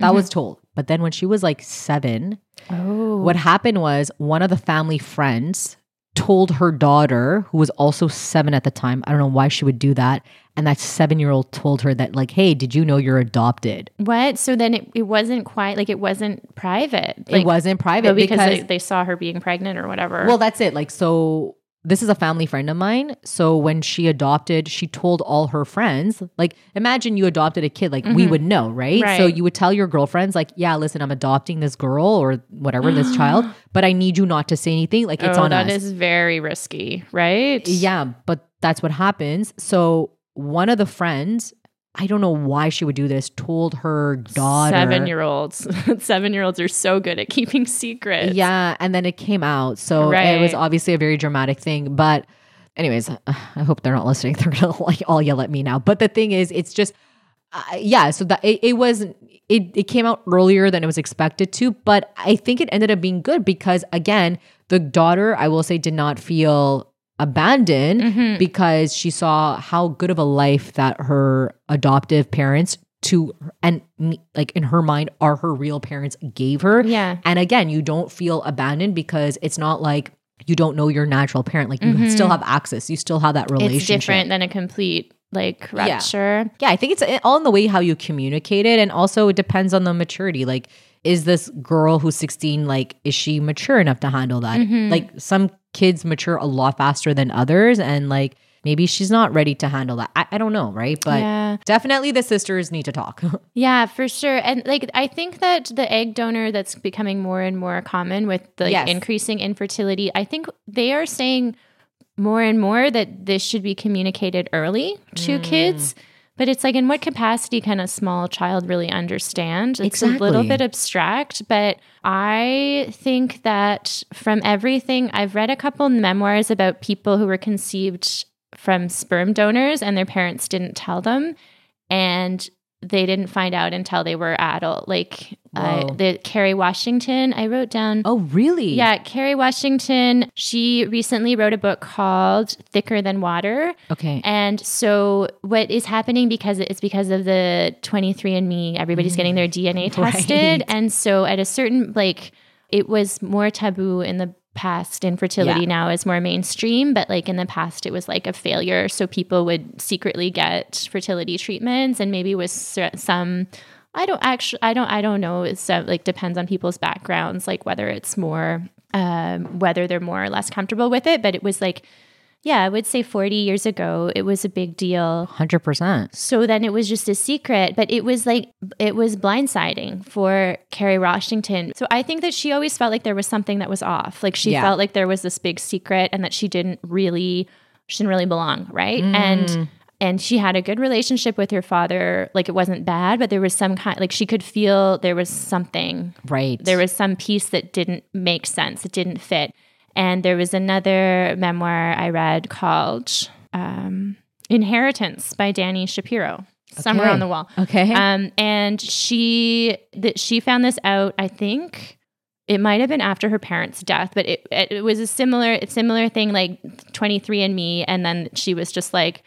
That Mhm. was told. But then when she was like seven, Oh. What happened was one of the family friends told her daughter, who was also seven at the time, I don't know why she would do that. And that seven year old told her that, like, hey, did you know you're adopted? What? So then it, it wasn't quite like it wasn't private. it wasn't private because, because, they, they saw her being pregnant or whatever. well, that's it. Like, so this is a family friend of mine. So when she adopted, she told all her friends, like, imagine you adopted a kid, like, we Mhm. would know, right? So you would tell your girlfriends, like, yeah, listen, I'm adopting this girl or whatever, this child, but I need you not to say anything. Like, it's oh, on that us. That is very risky, right? Yeah, but that's what happens. So one of the friends, I don't know why she would do this, told her daughter. Seven year olds. Seven year olds are so good at keeping secrets. Yeah, and then it came out. So it was obviously a very dramatic thing. But anyways, I hope they're not listening. They're gonna like all yell at me now. But the thing is, it's just uh, yeah. So that it, it was it it came out earlier than it was expected to. But I think it ended up being good because again, the daughter, I will say, did not feel abandoned Mhm. because she saw how good of a life that her adoptive parents to and like in her mind are her real parents gave her Yeah. and again, you don't feel abandoned because it's not like you don't know your natural parent. Like you Mhm. still have access. You still have that relationship. It's different than a complete like rupture. Yeah, I think it's uh, all in the way how you communicate it. And also, it depends on the maturity. Like, is this girl who's 16, like, is she mature enough to handle that? Mm-hmm. Like, some kids mature a lot faster than others. And, like, maybe she's not ready to handle that. I, I don't know, right? But Yeah. definitely the sisters need to talk. Yeah, for sure. And like I think that the egg donor that's becoming more and more common with the like, Yes. increasing infertility, I think they are saying more and more that this should be communicated early to Mm. kids. But it's like in what capacity can a small child really understand? It's a little bit abstract, but I think that from everything I've read a couple memoirs about people who were conceived from sperm donors and their parents didn't tell them and they didn't find out until they were adult. Like uh, Whoa. the Kerry Washington, I wrote down. oh, really? Yeah, Kerry Washington. She recently wrote a book called Thicker Than Water. Okay. And so what is happening because it's because of the 23andMe, everybody's getting their DNA Mm. Right. tested. And so at a certain like it was more taboo in the past infertility Yeah. now is more mainstream but like in the past it was like a failure so people would secretly get fertility treatments and maybe with some I don't actually I don't I don't know it's uh, like depends on people's backgrounds like whether it's more um whether they're more or less comfortable with it but it was like yeah I would say 40 years ago it was a big deal 100%. so then it was just a secret, but it was like it was blindsiding for Kerry Washington. So I think that she always felt like there was something that was off. Like she Yeah. felt like there was this big secret and that she didn't really she didn't really belong, right? Mm. And and she had a good relationship with her father. Like it wasn't bad, but there was some kind like she could feel there was something Right. there was some piece that didn't make sense. It didn't fit. And there was another memoir I read called um, Inheritance by Dani Shapiro, somewhere Okay. on the wall. Okay. Um, and she that she found this out. I think it might have been after her parents' death, but it it, it was a similar similar thing like 23andMe, and then she was just like.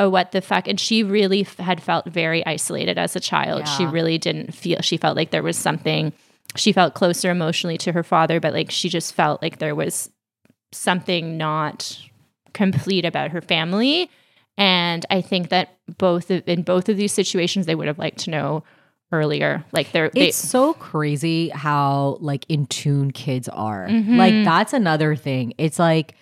Oh, what the fuck? And she really f- had felt very isolated as a child. She really didn't feel, she felt like there was something, she felt closer emotionally to her father, but like she just felt like there was something not complete about her family. And I think that both of, in both of these situations, they would have liked to know earlier. Like they're, they, it's so crazy how like in tune kids are. Mhm. Like that's another thing. It's like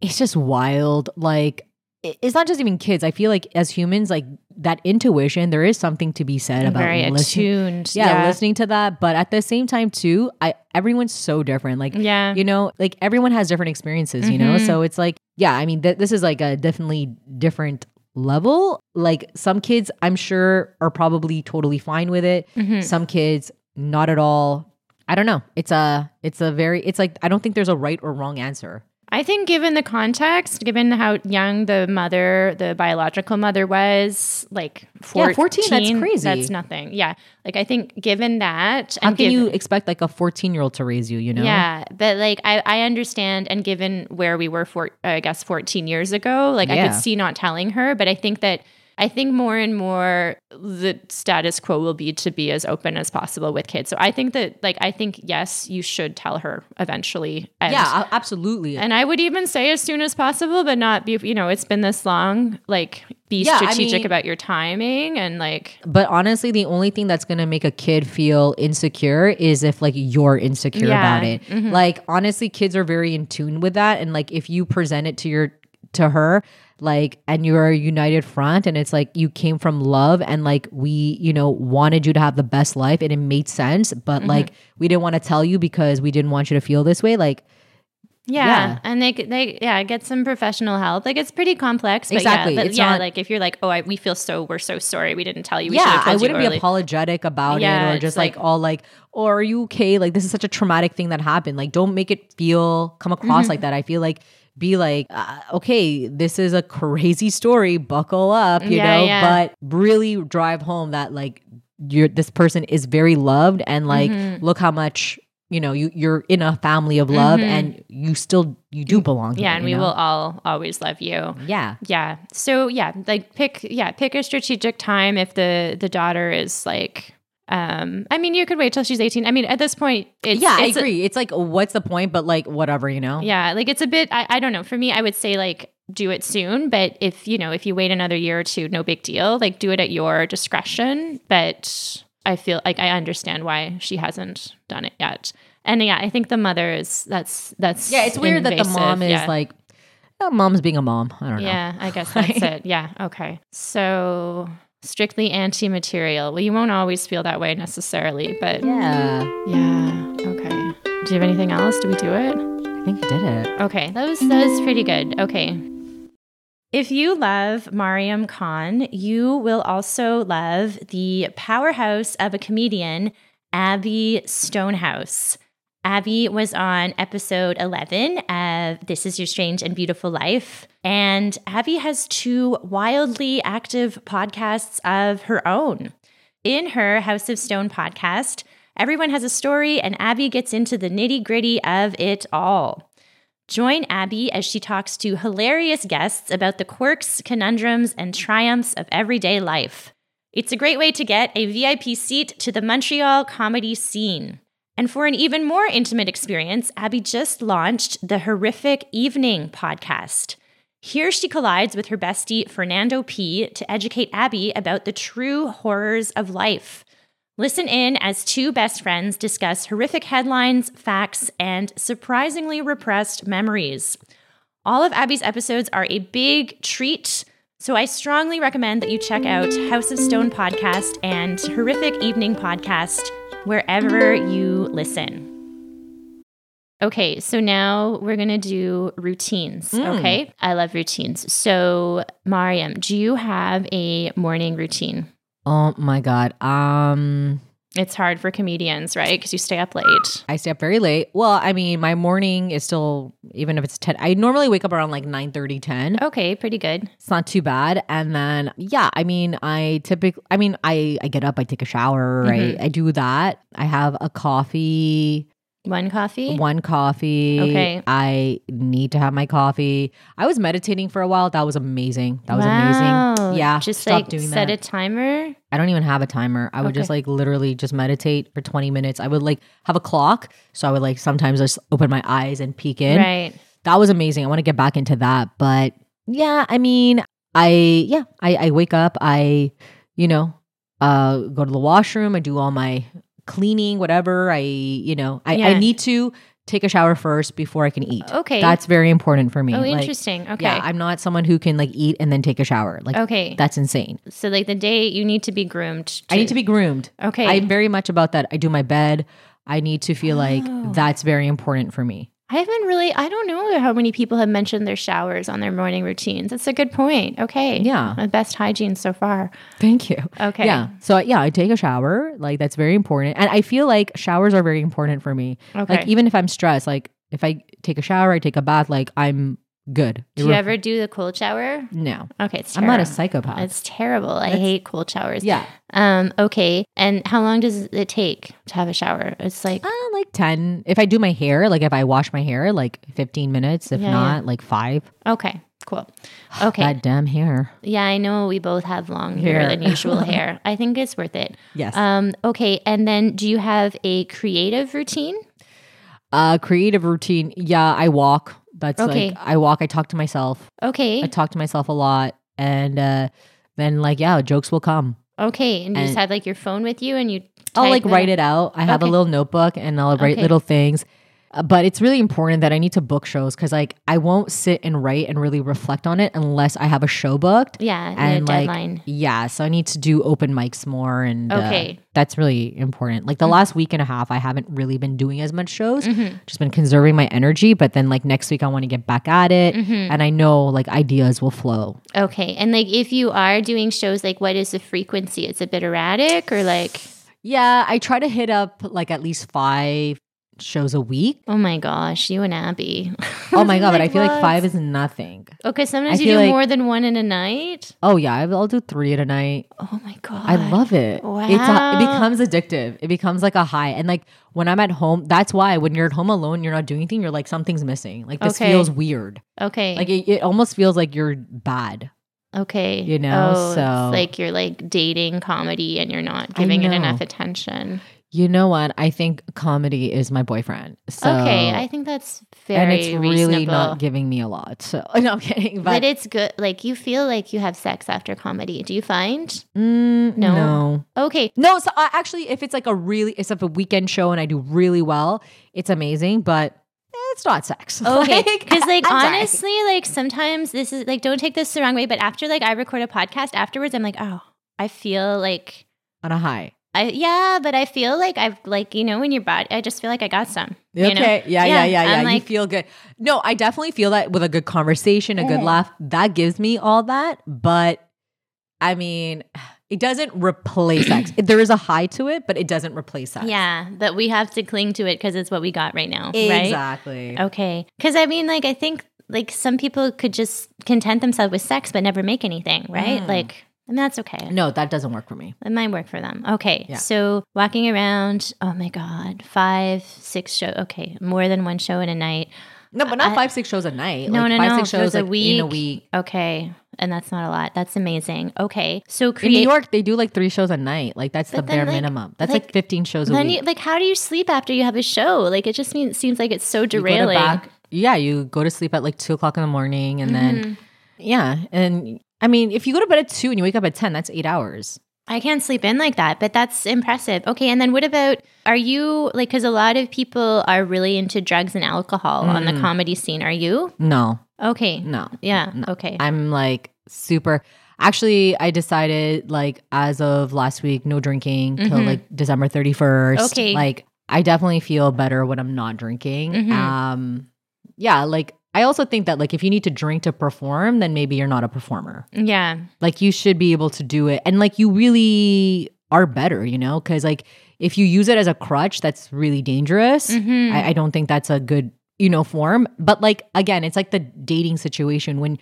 it's just wild. Like it's not just even kids. I feel like as humans, like that intuition, there is something to be said about very listening. attuned. Yeah, listening to that. But at the same time, too, I everyone's so different. Like Yeah. you know, like everyone has different experiences. You know, Mhm. so it's like yeah. I mean, th- this is like a definitely different level. Like some kids, I'm sure, are probably totally fine with it. Mhm. Some kids, not at all. I don't know. It's a it's a very it's like I don't think there's a right or wrong answer. I think, given the context, given how young the mother, the biological mother was, like 14, Yeah, 14, that's crazy. That's nothing. Yeah. Like, I think, given that, How and can given- you expect like a 14 year old to raise you? You know? Yeah, but like I, I understand, and given where we were for, I guess, 14 years ago, like I could see not telling her. But I think that I think more and more the status quo will be to be as open as possible with kids. So I think that, like, I think yes, you should tell her eventually. And, Yeah, absolutely. and I would even say as soon as possible, but not be. You know, it's been this long. Like, be Yeah, I strategic mean- about your timing and like. But honestly, the only thing that's gonna make a kid feel insecure is if like you're insecure Yeah, about it. mhm. Like honestly, kids are very in tune with that, and like if you present it to your to her, like and you're a united front, and it's like you came from love, and like we, you know, wanted you to have the best life, and it made sense, but Mm-hmm. like we didn't want to tell you because we didn't want you to feel this way. Like Yeah. Yeah. and they they yeah get some professional help. Like it's pretty complex, but Exactly. yeah, but It's yeah, not- like if you're like, oh, I, we feel so we're so sorry, we didn't tell you. We yeah told I wouldn't be early. apologetic about Yeah, it or just like, like- all like, oh, are you okay? Like this is such a traumatic thing that happened. Like don't make it feel come across Mm-hmm. like that. I feel like be like, uh, okay, this is a crazy story. Buckle up, you Yeah, know. yeah. But really drive home that like you're this person is very loved and like Mhm. look how much you know you you're in a family of love Mhm. and you still you do belong. yeah, here, and we know? will all always love you. Yeah. Yeah. So yeah, like pick yeah pick a strategic time if the the daughter is like. Um, I mean, you could wait till she's 18. I mean, at this point, it's yeah, it's I a- agree. it's like, what's the point? But like, whatever, you know. Yeah, like it's a bit. I, I don't know. For me, I would say like do it soon. But if, you know, if you wait another year or two, no big deal. Like do it at your discretion. But I feel like I understand why she hasn't done it yet. And yeah, I think the mother is that's that's Yeah, it's weird that the mom is Yeah. like, oh, mom's being a mom. I don't know. Yeah, I guess that's it. Yeah. Okay. So strictly auntie-material. Well, you won't always feel that way necessarily, but Yeah. yeah. Okay. Do you have anything else? Do we do it? I think you did it. Okay, that was that was pretty good. Okay. If you love Mariam Khan, you will also love the powerhouse of a comedian, Abby Stonehouse. Abby was on episode 11 of This Is Your Strange and Beautiful Life. And Abby has two wildly active podcasts of her own. In her House of Stone podcast, everyone has a story, and Abby gets into the nitty gritty of it all. Join Abby as she talks to hilarious guests about the quirks, conundrums, and triumphs of everyday life. It's a great way to get a VIP seat to the Montreal comedy scene. And for an even more intimate experience, Abby just launched the Horrific Evening podcast. Here she collides with her bestie, Fernando P., to educate Abby about the true horrors of life. Listen in as two best friends discuss horrific headlines, facts, and surprisingly repressed memories. All of Abby's episodes are a big treat, so I strongly recommend that you check out House of Stone podcast and Horrific Evening podcast wherever you listen. Okay, so now we're going to do routines. Mm. Okay, I love routines. So, Mariam, do you have a morning routine? Oh my god. Um It's hard for comedians, right? Because you stay up late. I stay up very late. Well, I mean, my morning is still even if it's 10. I normally wake up around like 9 30, 10. Okay, pretty good. It's not too bad. And then yeah, I mean, I typically I mean, I I get up, I take a shower, right? Mhm. I do that. I have a coffee, One coffee. one coffee. Okay. I need to have my coffee. I was meditating for a while. That was amazing. That was Wow. amazing. Yeah. Just stop like doing set that. a timer. I don't even have a timer. I would Okay. just like literally just meditate for 20 minutes. I would like have a clock. So I would like sometimes just open my eyes and peek in. Right. That was amazing. I want to get back into that. But yeah, I mean, I, yeah, I, I wake up, I, you know, uh, go to the washroom, I do all my cleaning, whatever. I, you know, I, I need to take a shower first before I can eat. Okay. That's very important for me. oh, Like, interesting. Okay. Yeah, I'm not someone who can like eat and then take a shower. Like okay. that's insane. so like the day you need to be groomed. I need to be groomed. Okay. I'm very much about that. I do my bed. I need to feel like Oh. that's very important for me. I haven't really. I don't know how many people have mentioned their showers on their morning routines. That's a good point. Okay. Yeah. My best hygiene so far. Thank you. Okay. Yeah. So yeah, I take a shower. Like that's very important. And I feel like showers are very important for me. Okay. Like even if I'm stressed, like if I take a shower, I take a bath, like I'm good. do you ever do the cold shower? No. Okay. It's I'm not a psychopath. It's terrible. I That's- hate cold showers. yeah. Um. Okay. And how long does it take to have a shower? It's like Uh, like 10. If I do my hair, like if I wash my hair, like 15 minutes. If Yeah, not, like five. okay. Cool. Okay. That damn hair. yeah, I know we both have long hair Hair. than usual hair. I think it's worth it. Yes. Um. Okay. And then, do you have a creative routine? Uh creative routine. Yeah, I walk. That's Okay. like I walk, I talk to myself. Okay. I talk to myself a lot. And uh then like yeah, jokes will come. Okay. And you just And- had like your phone with you, and you. I'll like write it out. I have Okay. a little notebook and I'll write Okay. little things. Uh, But it's really important that I need to book shows because like I won't sit and write and really reflect on it unless I have a show booked. Yeah. And like deadline. yeah, so I need to do open mics more and uh, Okay. that's really important. Like the last week and a half, I haven't really been doing as much shows. Mhm. Just been conserving my energy, but then like next week I want to get back at it, Mhm. and I know like ideas will flow. Okay. And like, if you are doing shows, like, what is the frequency? It's a bit erratic, or like, Yeah, I try to hit up like at least five shows a week. oh my gosh, you and Abby. Oh my god, but I feel like five is nothing. Okay, sometimes I you do like- more than one in a night. Oh yeah, I'll do three at a night. Oh my god, I love it. It's a, Wow. it becomes addictive. It becomes like a high. And like when I'm at home, that's why when you're at home alone, you're not doing anything. You're like something's missing. Like this Okay. feels weird. Okay, Like it, it almost feels like you're bad. okay, you know, oh, so- it's like you're like dating comedy and you're not giving it enough attention. You know what? I think comedy is my boyfriend. So okay, I think that's very and it's really reasonable. not giving me a lot. So no, I'm kidding. but, But, it's good. Like you feel like you have sex after comedy. Do you find? Mm, No. no. Okay, No, so I, actually, if it's like a really, it's like a weekend show and I do really well, it's amazing. But it's not sex. Okay, because like, sorry. honestly, like sometimes this is like don't take this the wrong way, but after like I record a podcast afterwards, I'm like, oh, I feel like on a high. I yeah, but I feel like I've like you know when your body, I just feel like I got some. You know? Okay. Yeah, Yeah, yeah, yeah, yeah. I'm you feel good. No, I definitely feel that with a good conversation, a good laugh, that gives me all that. But I mean, it doesn't replace sex. There is a high to it, but it doesn't replace sex. Yeah, but we have to cling to it because it's what we got right now, right? Exactly. Okay, because I mean, like I think like some people could just content themselves with sex but never make anything, right? Mm. Like, and that's okay. No, that doesn't work for me. It might work for them. Okay. Yeah. So walking around, oh my God, five, six show. Okay. More than one show in a night. No, but not I- five, six shows a night. No, like no, five, no. six If it was shows a like, in a week. week. Okay. And that's not a lot. That's amazing. Okay. So In. New York, they do like three shows a night. Like that's the But then, bare like- minimum. That's like, like, 15 shows a then week. you, like, how do you sleep after you have a show? Like, it just means, seems like it's so You go to derailing. back- yeah, you go to sleep at like two o'clock in the morning, and then Mhm. yeah, and I mean, if you go to bed at two and you wake up at ten, that's eight hours. I can't sleep in like that, but that's impressive. Okay, and then what about are you like cuz a lot of people are really into drugs and alcohol on the Mm. comedy scene. Are you? No, Okay. no, Yeah. No. Okay. I'm like super. Actually, I decided like as of last week, no drinking till Mhm. like December 31st. Okay. Like I definitely feel better when I'm not drinking. Mhm. Um, yeah, like I also think that like if you need to drink to perform, then maybe you're not a performer. yeah. Like you should be able to do it, and like you really are better, you know, because like if you use it as a crutch, that's really dangerous. Mhm. I, I don't think that's a good, you know, form. But like again, it's like the dating situation when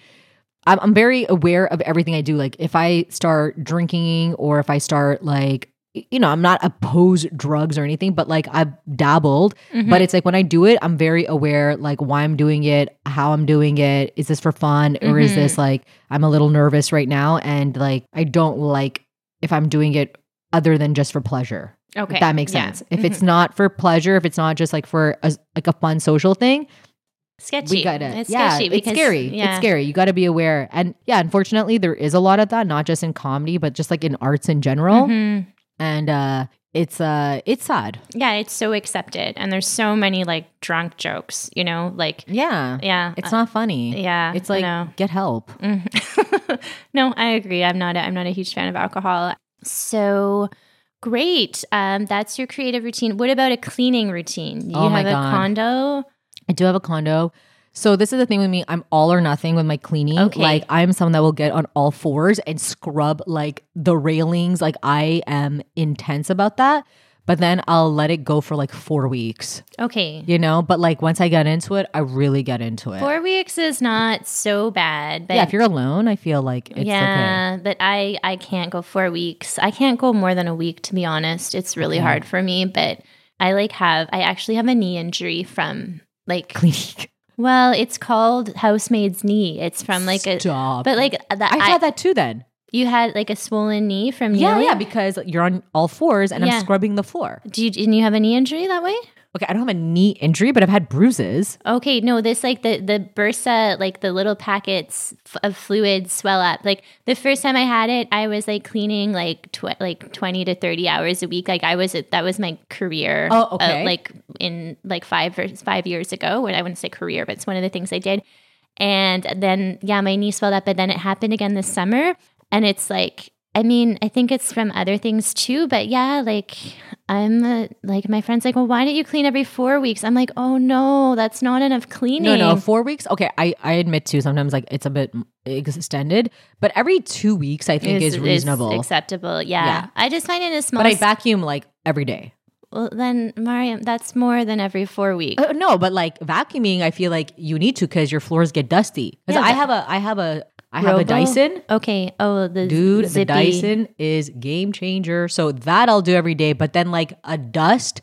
I'm, I'm very aware of everything I do. Like if I start drinking or if I start like, you know, I'm not opposed drugs or anything, but like I've dabbled. Mhm. But it's like when I do it, I'm very aware like why I'm doing it, how I'm doing it. Is this for fun or is Mhm. this like I'm a little nervous right now and like I don't like if I'm doing it other than just for pleasure. okay. If that makes Yeah. sense. If Mhm. it's not for pleasure, if it's not just like for a, like a fun social thing, sketchy. we gotta It's yeah, sketchy it's scary. Yeah. It's scary. You got to be aware. And yeah, unfortunately, there is a lot of that, not just in comedy, but just like in arts in general. Mhm. And uh, it's uh, it's sad. Yeah, it's so accepted and there's so many like drunk jokes, you know, like Yeah, yeah. it's uh, not funny. yeah. it's like know. get help. Mhm. no, I agree. I'm not. A, I'm not a huge fan of alcohol. So great. Um, that's your creative routine. What about a cleaning routine? Do you Oh my have a God. condo? I do have a condo. So this is the thing with me. I'm all or nothing with my cleaning. Okay. Like I'm someone that will get on all fours and scrub like the railings. Like I am intense about that. But then I'll let it go for like four weeks. Okay. You know. But like once I get into it, I really get into it. Four weeks is not so bad, but yeah, if you're alone, I feel like it's okay. yeah, but I I can't go four weeks. I can't go more than a week to be honest. It's really Okay. hard for me, but I like have I actually have a knee injury from like Cleaning. Well, it's called housemaid's knee. It's from like a Stop. but like that I had that too then. you had like a swollen knee from Yeah, kneeling? yeah, because you're on all fours and Yeah. I'm scrubbing the floor. Do you, didn't you have a knee injury that way? Okay, I don't have a knee injury, but I've had bruises. Okay, no, this like the the bursa, like the little packets f- of fluid swell up. Like the first time I had it, I was like cleaning like tw- like twenty to thirty hours a week. Like I was that was my career. Oh, uh, okay. like in like five or five years ago, when I wouldn't say career, but it's one of the things I did. And then yeah, my knee swelled up, but then it happened again this summer, and it's like. I mean, I think it's from other things too, but yeah, like I'm uh, like my friend's like, well, why don't you clean every four weeks? I'm like, oh no, that's not enough cleaning. No, no, four weeks. Okay, I I admit too. Sometimes like it's a bit extended, but every two weeks I think is, reasonable. acceptable. Yeah. Yeah. I just find it a small. but I vacuum like every day. well, then Mariam, that's more than every four weeks. Uh, no, but like vacuuming, I feel like you need to because your floors get dusty. Because Yeah, I have a I have a I have a Dyson. Okay. Oh, the Dude, zippy. the Dyson is game changer. So that I'll do every day. But then like a dust,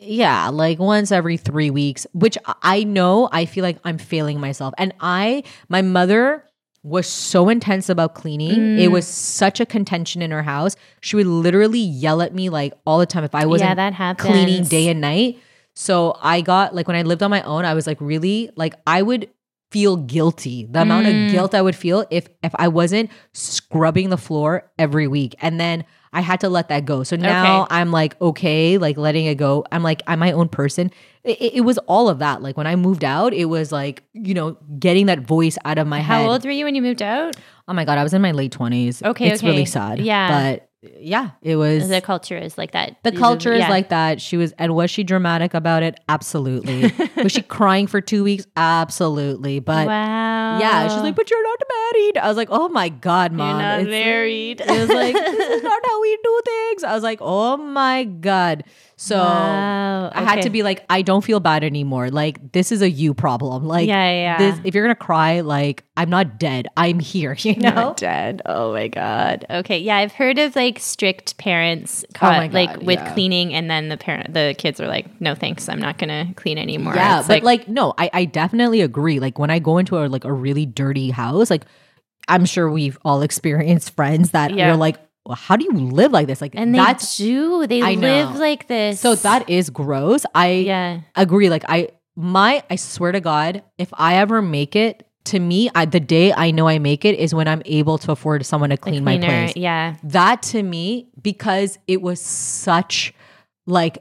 yeah, like once every three weeks, which I know I feel like I'm failing myself. And I, my mother was so intense about cleaning. It mm. was such a contention in her house. She would literally yell at me like all the time if I wasn't yeah, that happens. cleaning day and night. So I got like when I lived on my own, I was like really like I would feel guilty. The amount Mm. of guilt I would feel if if I wasn't scrubbing the floor every week. And then I had to let that go. So now Okay. I'm like okay, like letting it go. I'm like I'm my own person. It, it- was all of that. Like when I moved out, it was like, you know, getting that voice out of my head. How old were you when you moved out? Oh my god, I was in my late 20s. Okay, It's okay. really sad. Yeah. But yeah, it was The culture is like that. the culture is Yeah. like that. She was, and was she dramatic about it? Absolutely. was she crying for two weeks? Absolutely. But wow. yeah, she's like, but you're not married. I was like, oh my god, mom, you're not it's- married. It was like this is not how we do things. I was like, oh my god. So Wow, I had to be like, I don't feel bad anymore. Like this is a you problem. Like Yeah, yeah, This, if you're gonna cry, like I'm not dead. I'm here. You know. Not dead. Oh my god. Okay. Yeah, I've heard of like strict parents Oh caught my God, like with yeah. cleaning, and then the parent, the kids are like, "No, thanks. I'm not gonna clean anymore." Yeah, It's but like, no, I, I definitely agree. Like when I go into a like a really dirty house, like I'm sure we've all experienced friends that Yeah. you're like, well, how do you live like this? Like and they that's do. They I live know. like this. so that is gross. I yeah. agree. Like I my I swear to God, if I ever make it, to me, I, the day I know I make it is when I'm able to afford someone to clean my cleaner. place. Yeah. That to me, because it was such like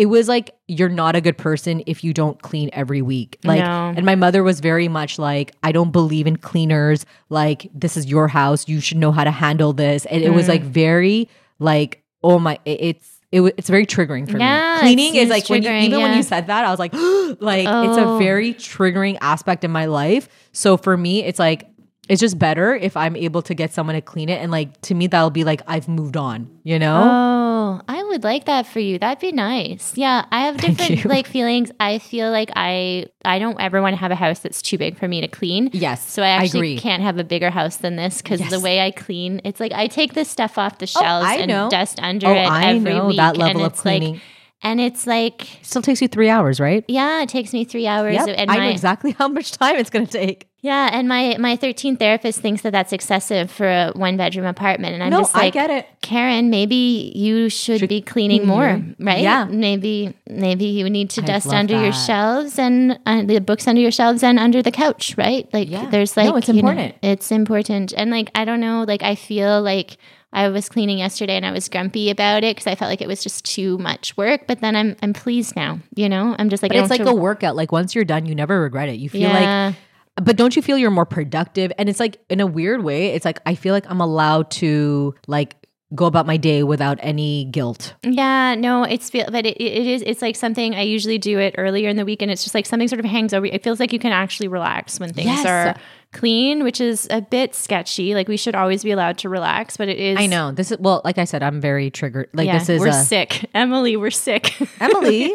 it was like you're not a good person if you don't clean every week. Like No. and my mother was very much like, I don't believe in cleaners. Like, this is your house. You should know how to handle this. And it was Mm. like very like, oh my, it- it's it, it's very triggering for Yeah, me. Cleaning is like when you, even when you said that, I was like, like it's a Oh. very triggering aspect in my life. So for me, it's like it's just better if I'm able to get someone to clean it. And like to me, that'll be like I've moved on, you know? Oh, I would like that for you. That'd be nice. Yeah, I have different like feelings. I feel like I I don't ever want to have a house that's too big for me to clean. yes. So I actually agree. can't have a bigger house than this because the way I clean, it's like I take this stuff off the oh, shelves I and know. dust under Oh, it I every know week. that level of it's like- cleaning. and it's like, Still takes you three hours, right? yeah, it takes me three hours. Yep. And I my, know exactly how much time it's going to take. Yeah, and my my 13 therapist thinks that that's excessive for a one bedroom apartment, and I'm no, just like, I get it. Karen, maybe you should, Should be cleaning clean more, your- right? Yeah. Maybe maybe you need to I dust under your shelves and uh, the books under your shelves and under the couch, right? Like Yeah. there's like, No, it's you know, important. it's important. And like I don't know, like I feel like I was cleaning yesterday and I was grumpy about it because I felt like it was just too much work. But then I'm I'm pleased now. You know, I'm just like But it's like have a workout. Like once you're done, you never regret it. You feel yeah. like, but don't you feel you're more productive? And it's like in a weird way, it's like I feel like I'm allowed to like go about my day without any guilt. Yeah, no, it's feel, but it, it is. It's like something I usually do it earlier in the week, and it's just like something sort of hangs over. you. It feels like you can actually relax when things Yes. are clean, which is a bit sketchy. Like we should always be allowed to relax, but it is. I know this is well, like I said, I'm very triggered. Like Yeah, this is we're a, sick, Emily. We're sick. Emily.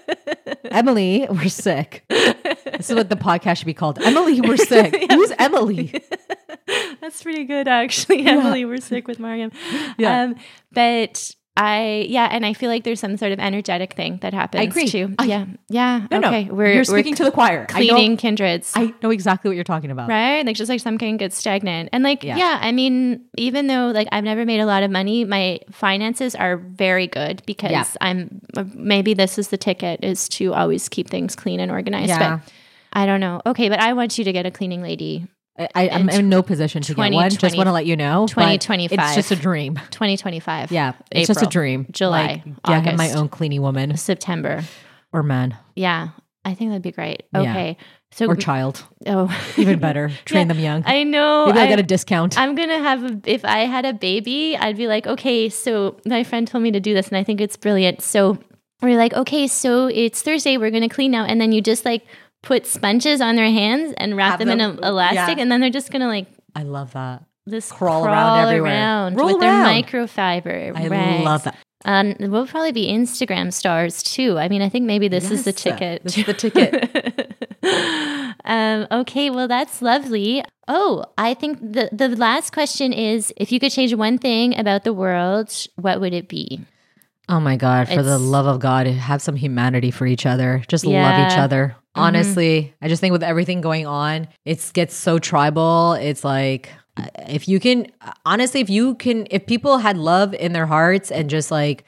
Emily, we're sick. This is what the podcast should be called. Emily, we're sick. Who's Emily? That's pretty good, actually. Emily, we're sick with Mariam. Yeah. Um, but I, yeah, and I feel like there's some sort of energetic thing that happens I agree. too. I- yeah, yeah. No, okay, no, we're you're we're speaking to the choir. I know- cleaning kindreds. I know exactly what you're talking about. right like just like something gets stagnant and like Yeah. yeah. i mean even though like i've never made a lot of money my finances are very good because Yeah. i'm maybe this is the ticket is to always keep things clean and organized Yeah. but i don't know okay but i want you to get a cleaning lady I, I, I'm in no position to get one. Just want to let you know. 2025. It's just a dream. 2025 Yeah, it's just a dream. July, Like, yeah, have my own cleaning woman september or man yeah i think that'd be great Yeah. okay so or child. oh Even better. Train them young. i know Maybe I'll I- get a discount. I'm gonna have a, if I had a baby, I'd be like, okay, so my friend told me to do this, and I think it's brilliant. So we're like, okay, so it's Thursday, we're gonna clean now, and then you just like put sponges on their hands and wrap Have them, in them- a, elastic, yeah. and then they're just gonna like I love that. this Crawl crawl, around everywhere. around Roll with around. their microfiber. I right. love that. Um, we'll probably be Instagram stars too. I mean, I think maybe this is the Yes, ticket. this is the ticket. um, okay, well, that's lovely. Oh, I think the, the last question is if you could change one thing about the world, what would it be? Oh my God, for the love of God, have some humanity for each other. Just love each other. Honestly, I just think with everything going on, it gets so tribal. It's like uh, if you can honestly if you can if people had love in their hearts and just like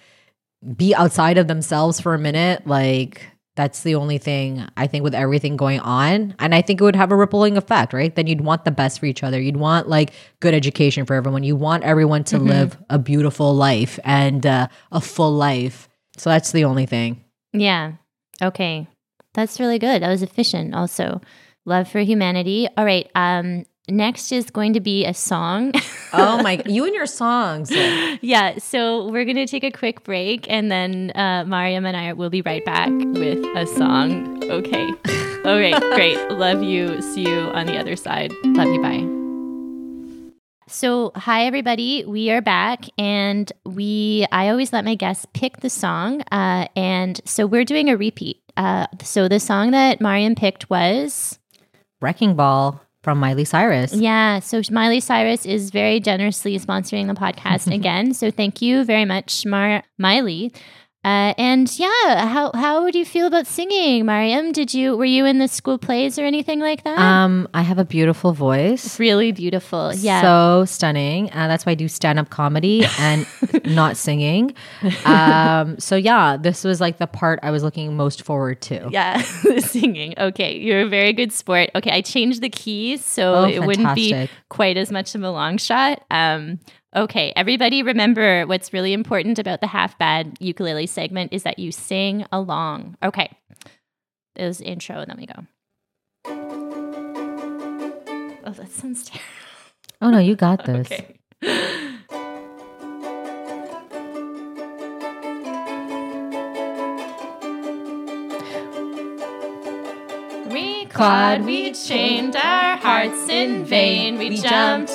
be outside of themselves for a minute, like that's the only thing I think with everything going on. And I think it would have a rippling effect, right? Then you'd want the best for each other. You'd want like good education for everyone. You want everyone to live a beautiful life and uh, a full life. So that's the only thing. Yeah. Okay. That's really good. That was efficient also. Love for humanity. All right. Um next is going to be a song. Oh my, you and your songs. yeah, so we're going to take a quick break and then uh Mariam and I will be right back with a song. Okay. Okay, great. Love you. See you on the other side. Love you. Bye. So, hi everybody. We are back and we I always let my guests pick the song uh and so we're doing a repeat. Uh so the song that Mariam picked was Wrecking Ball from Miley Cyrus. Yeah, so Miley Cyrus is very generously sponsoring the podcast again. So thank you very much, Mar- Miley. Uh, and yeah, how how do you feel about singing, Mariam? Did you were you in the school plays or anything like that? Um, I have a beautiful voice. really beautiful. Yeah. So stunning. Uh, that's why I do stand up comedy and not singing. Um, so yeah, this was like the part I was looking most forward to. yeah, singing. Okay, you're a very good sport. Okay, I changed the keys so Oh, it wouldn't be quite as much of a long shot. Um, okay, everybody remember what's really important about the half bad ukulele segment is that you sing along. Okay, it was intro, and then we go. Oh, that sounds terrible. Oh no, you got this. Okay. We clawed, we chained our hearts in vain. We jumped,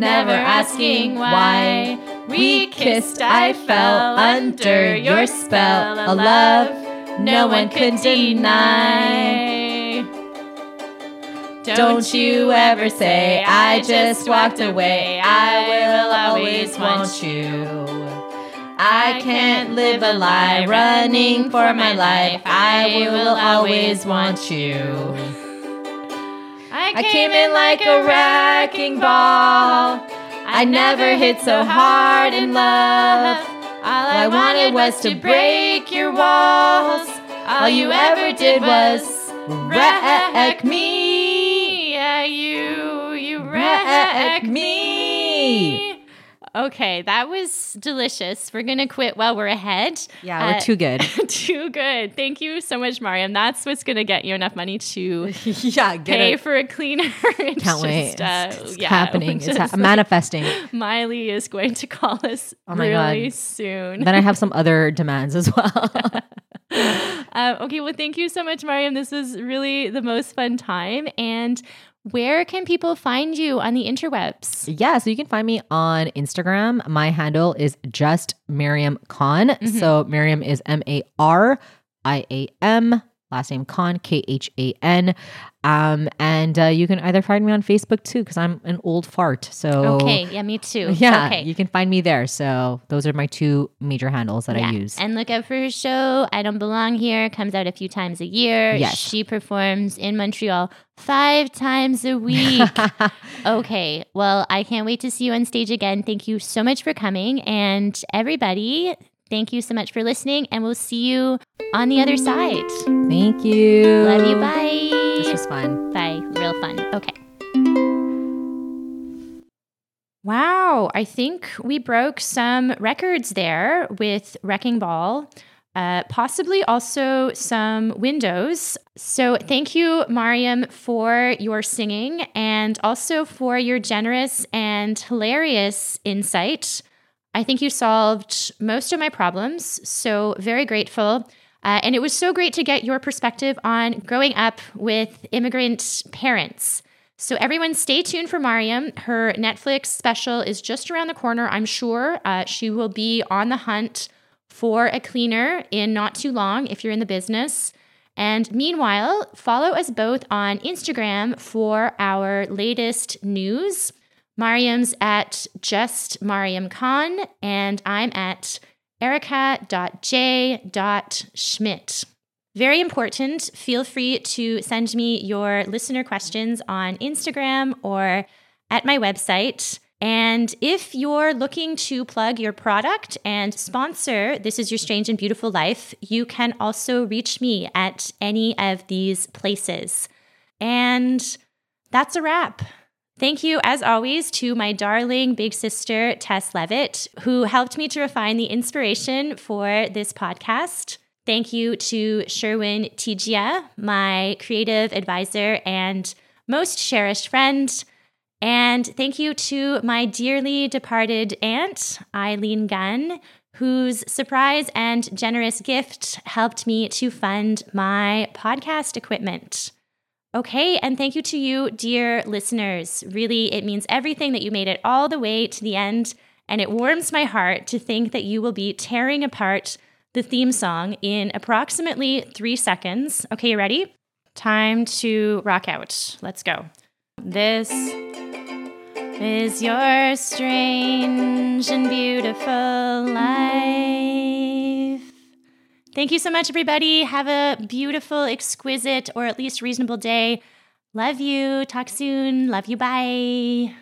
never asking why. We kissed, I fell under your spell. A love no one could deny. Don't you ever say, I just walked away. I will always want you. I can't live a lie running for my life. I will always want you. I came in like a wrecking ball. I never hit so hard in love. All I wanted was to break your walls. All you ever did was wreck me. Yeah, you, you wreck me. Okay, that was delicious. We're gonna quit while we're ahead. Yeah, we're Uh, too good. too good. Thank you so much, Mariam. That's what's gonna get you enough money to yeah, get pay it. for a cleaner. Can't wait. uh, it's it's yeah, happening. It's just ha- like- manifesting. Miley is going to call us Oh really God. soon. then I have some other demands as well. um, okay, well, thank you so much, Mariam. This was really the most fun time. And where can people find you on the interwebs? yeah, so you can find me on Instagram. My handle is just Mariam Khan. Mm-hmm. So Mariam is M A R I A M. Last name Khan, K H A N. Um, and uh, you can either find me on Facebook too, because I'm an old fart. So Okay, yeah, me too. yeah, okay. you can find me there. So those are my two major handles that I use. And look out for her show. I Don't Belong Here comes out a few times a year. Yes. She performs in Montreal five times a week. okay. Well, I can't wait to see you on stage again. Thank you so much for coming. And everybody, thank you so much for listening. And we'll see you on the other side. Thank you. Love you. Bye. This was fun. Bye. Real fun. Okay. Wow. I think we broke some records there with Wrecking Ball. Uh, possibly also some windows. So, thank you, Mariam, for your singing and also for your generous and hilarious insight. I think you solved most of my problems. So, very grateful. Uh, and it was so great to get your perspective on growing up with immigrant parents. So, everyone, stay tuned for Mariam. Her Netflix special is just around the corner, I'm sure. Uh, she will be on the hunt for a cleaner in not too long if you're in the business. And meanwhile, follow us both on Instagram for our latest news. Mariam's at just Mariam Khan, and I'm at erica.j.schmidt. Very important. Feel free to send me your listener questions on Instagram or at my website. And if you're looking to plug your product and sponsor This Is Your Strange and Beautiful Life, you can also reach me at any of these places. And that's a wrap. Thank you, as always, to my darling big sister, Tess Levitt, who helped me to refine the inspiration for this podcast. Thank you to Sherwin Tjia, my creative advisor and most cherished friend. And thank you to my dearly departed aunt, Eileen Gunn, whose surprise and generous gift helped me to fund my podcast equipment. Okay, and thank you to you, dear listeners. Really, it means everything that you made it all the way to the end, and it warms my heart to think that you will be tearing apart the theme song in approximately three seconds. Okay, you ready? Time to rock out. Let's go. This is your strange and beautiful life. Thank you so much, everybody. Have a beautiful, exquisite, or at least reasonable day. Love you. Talk soon. Love you. Bye.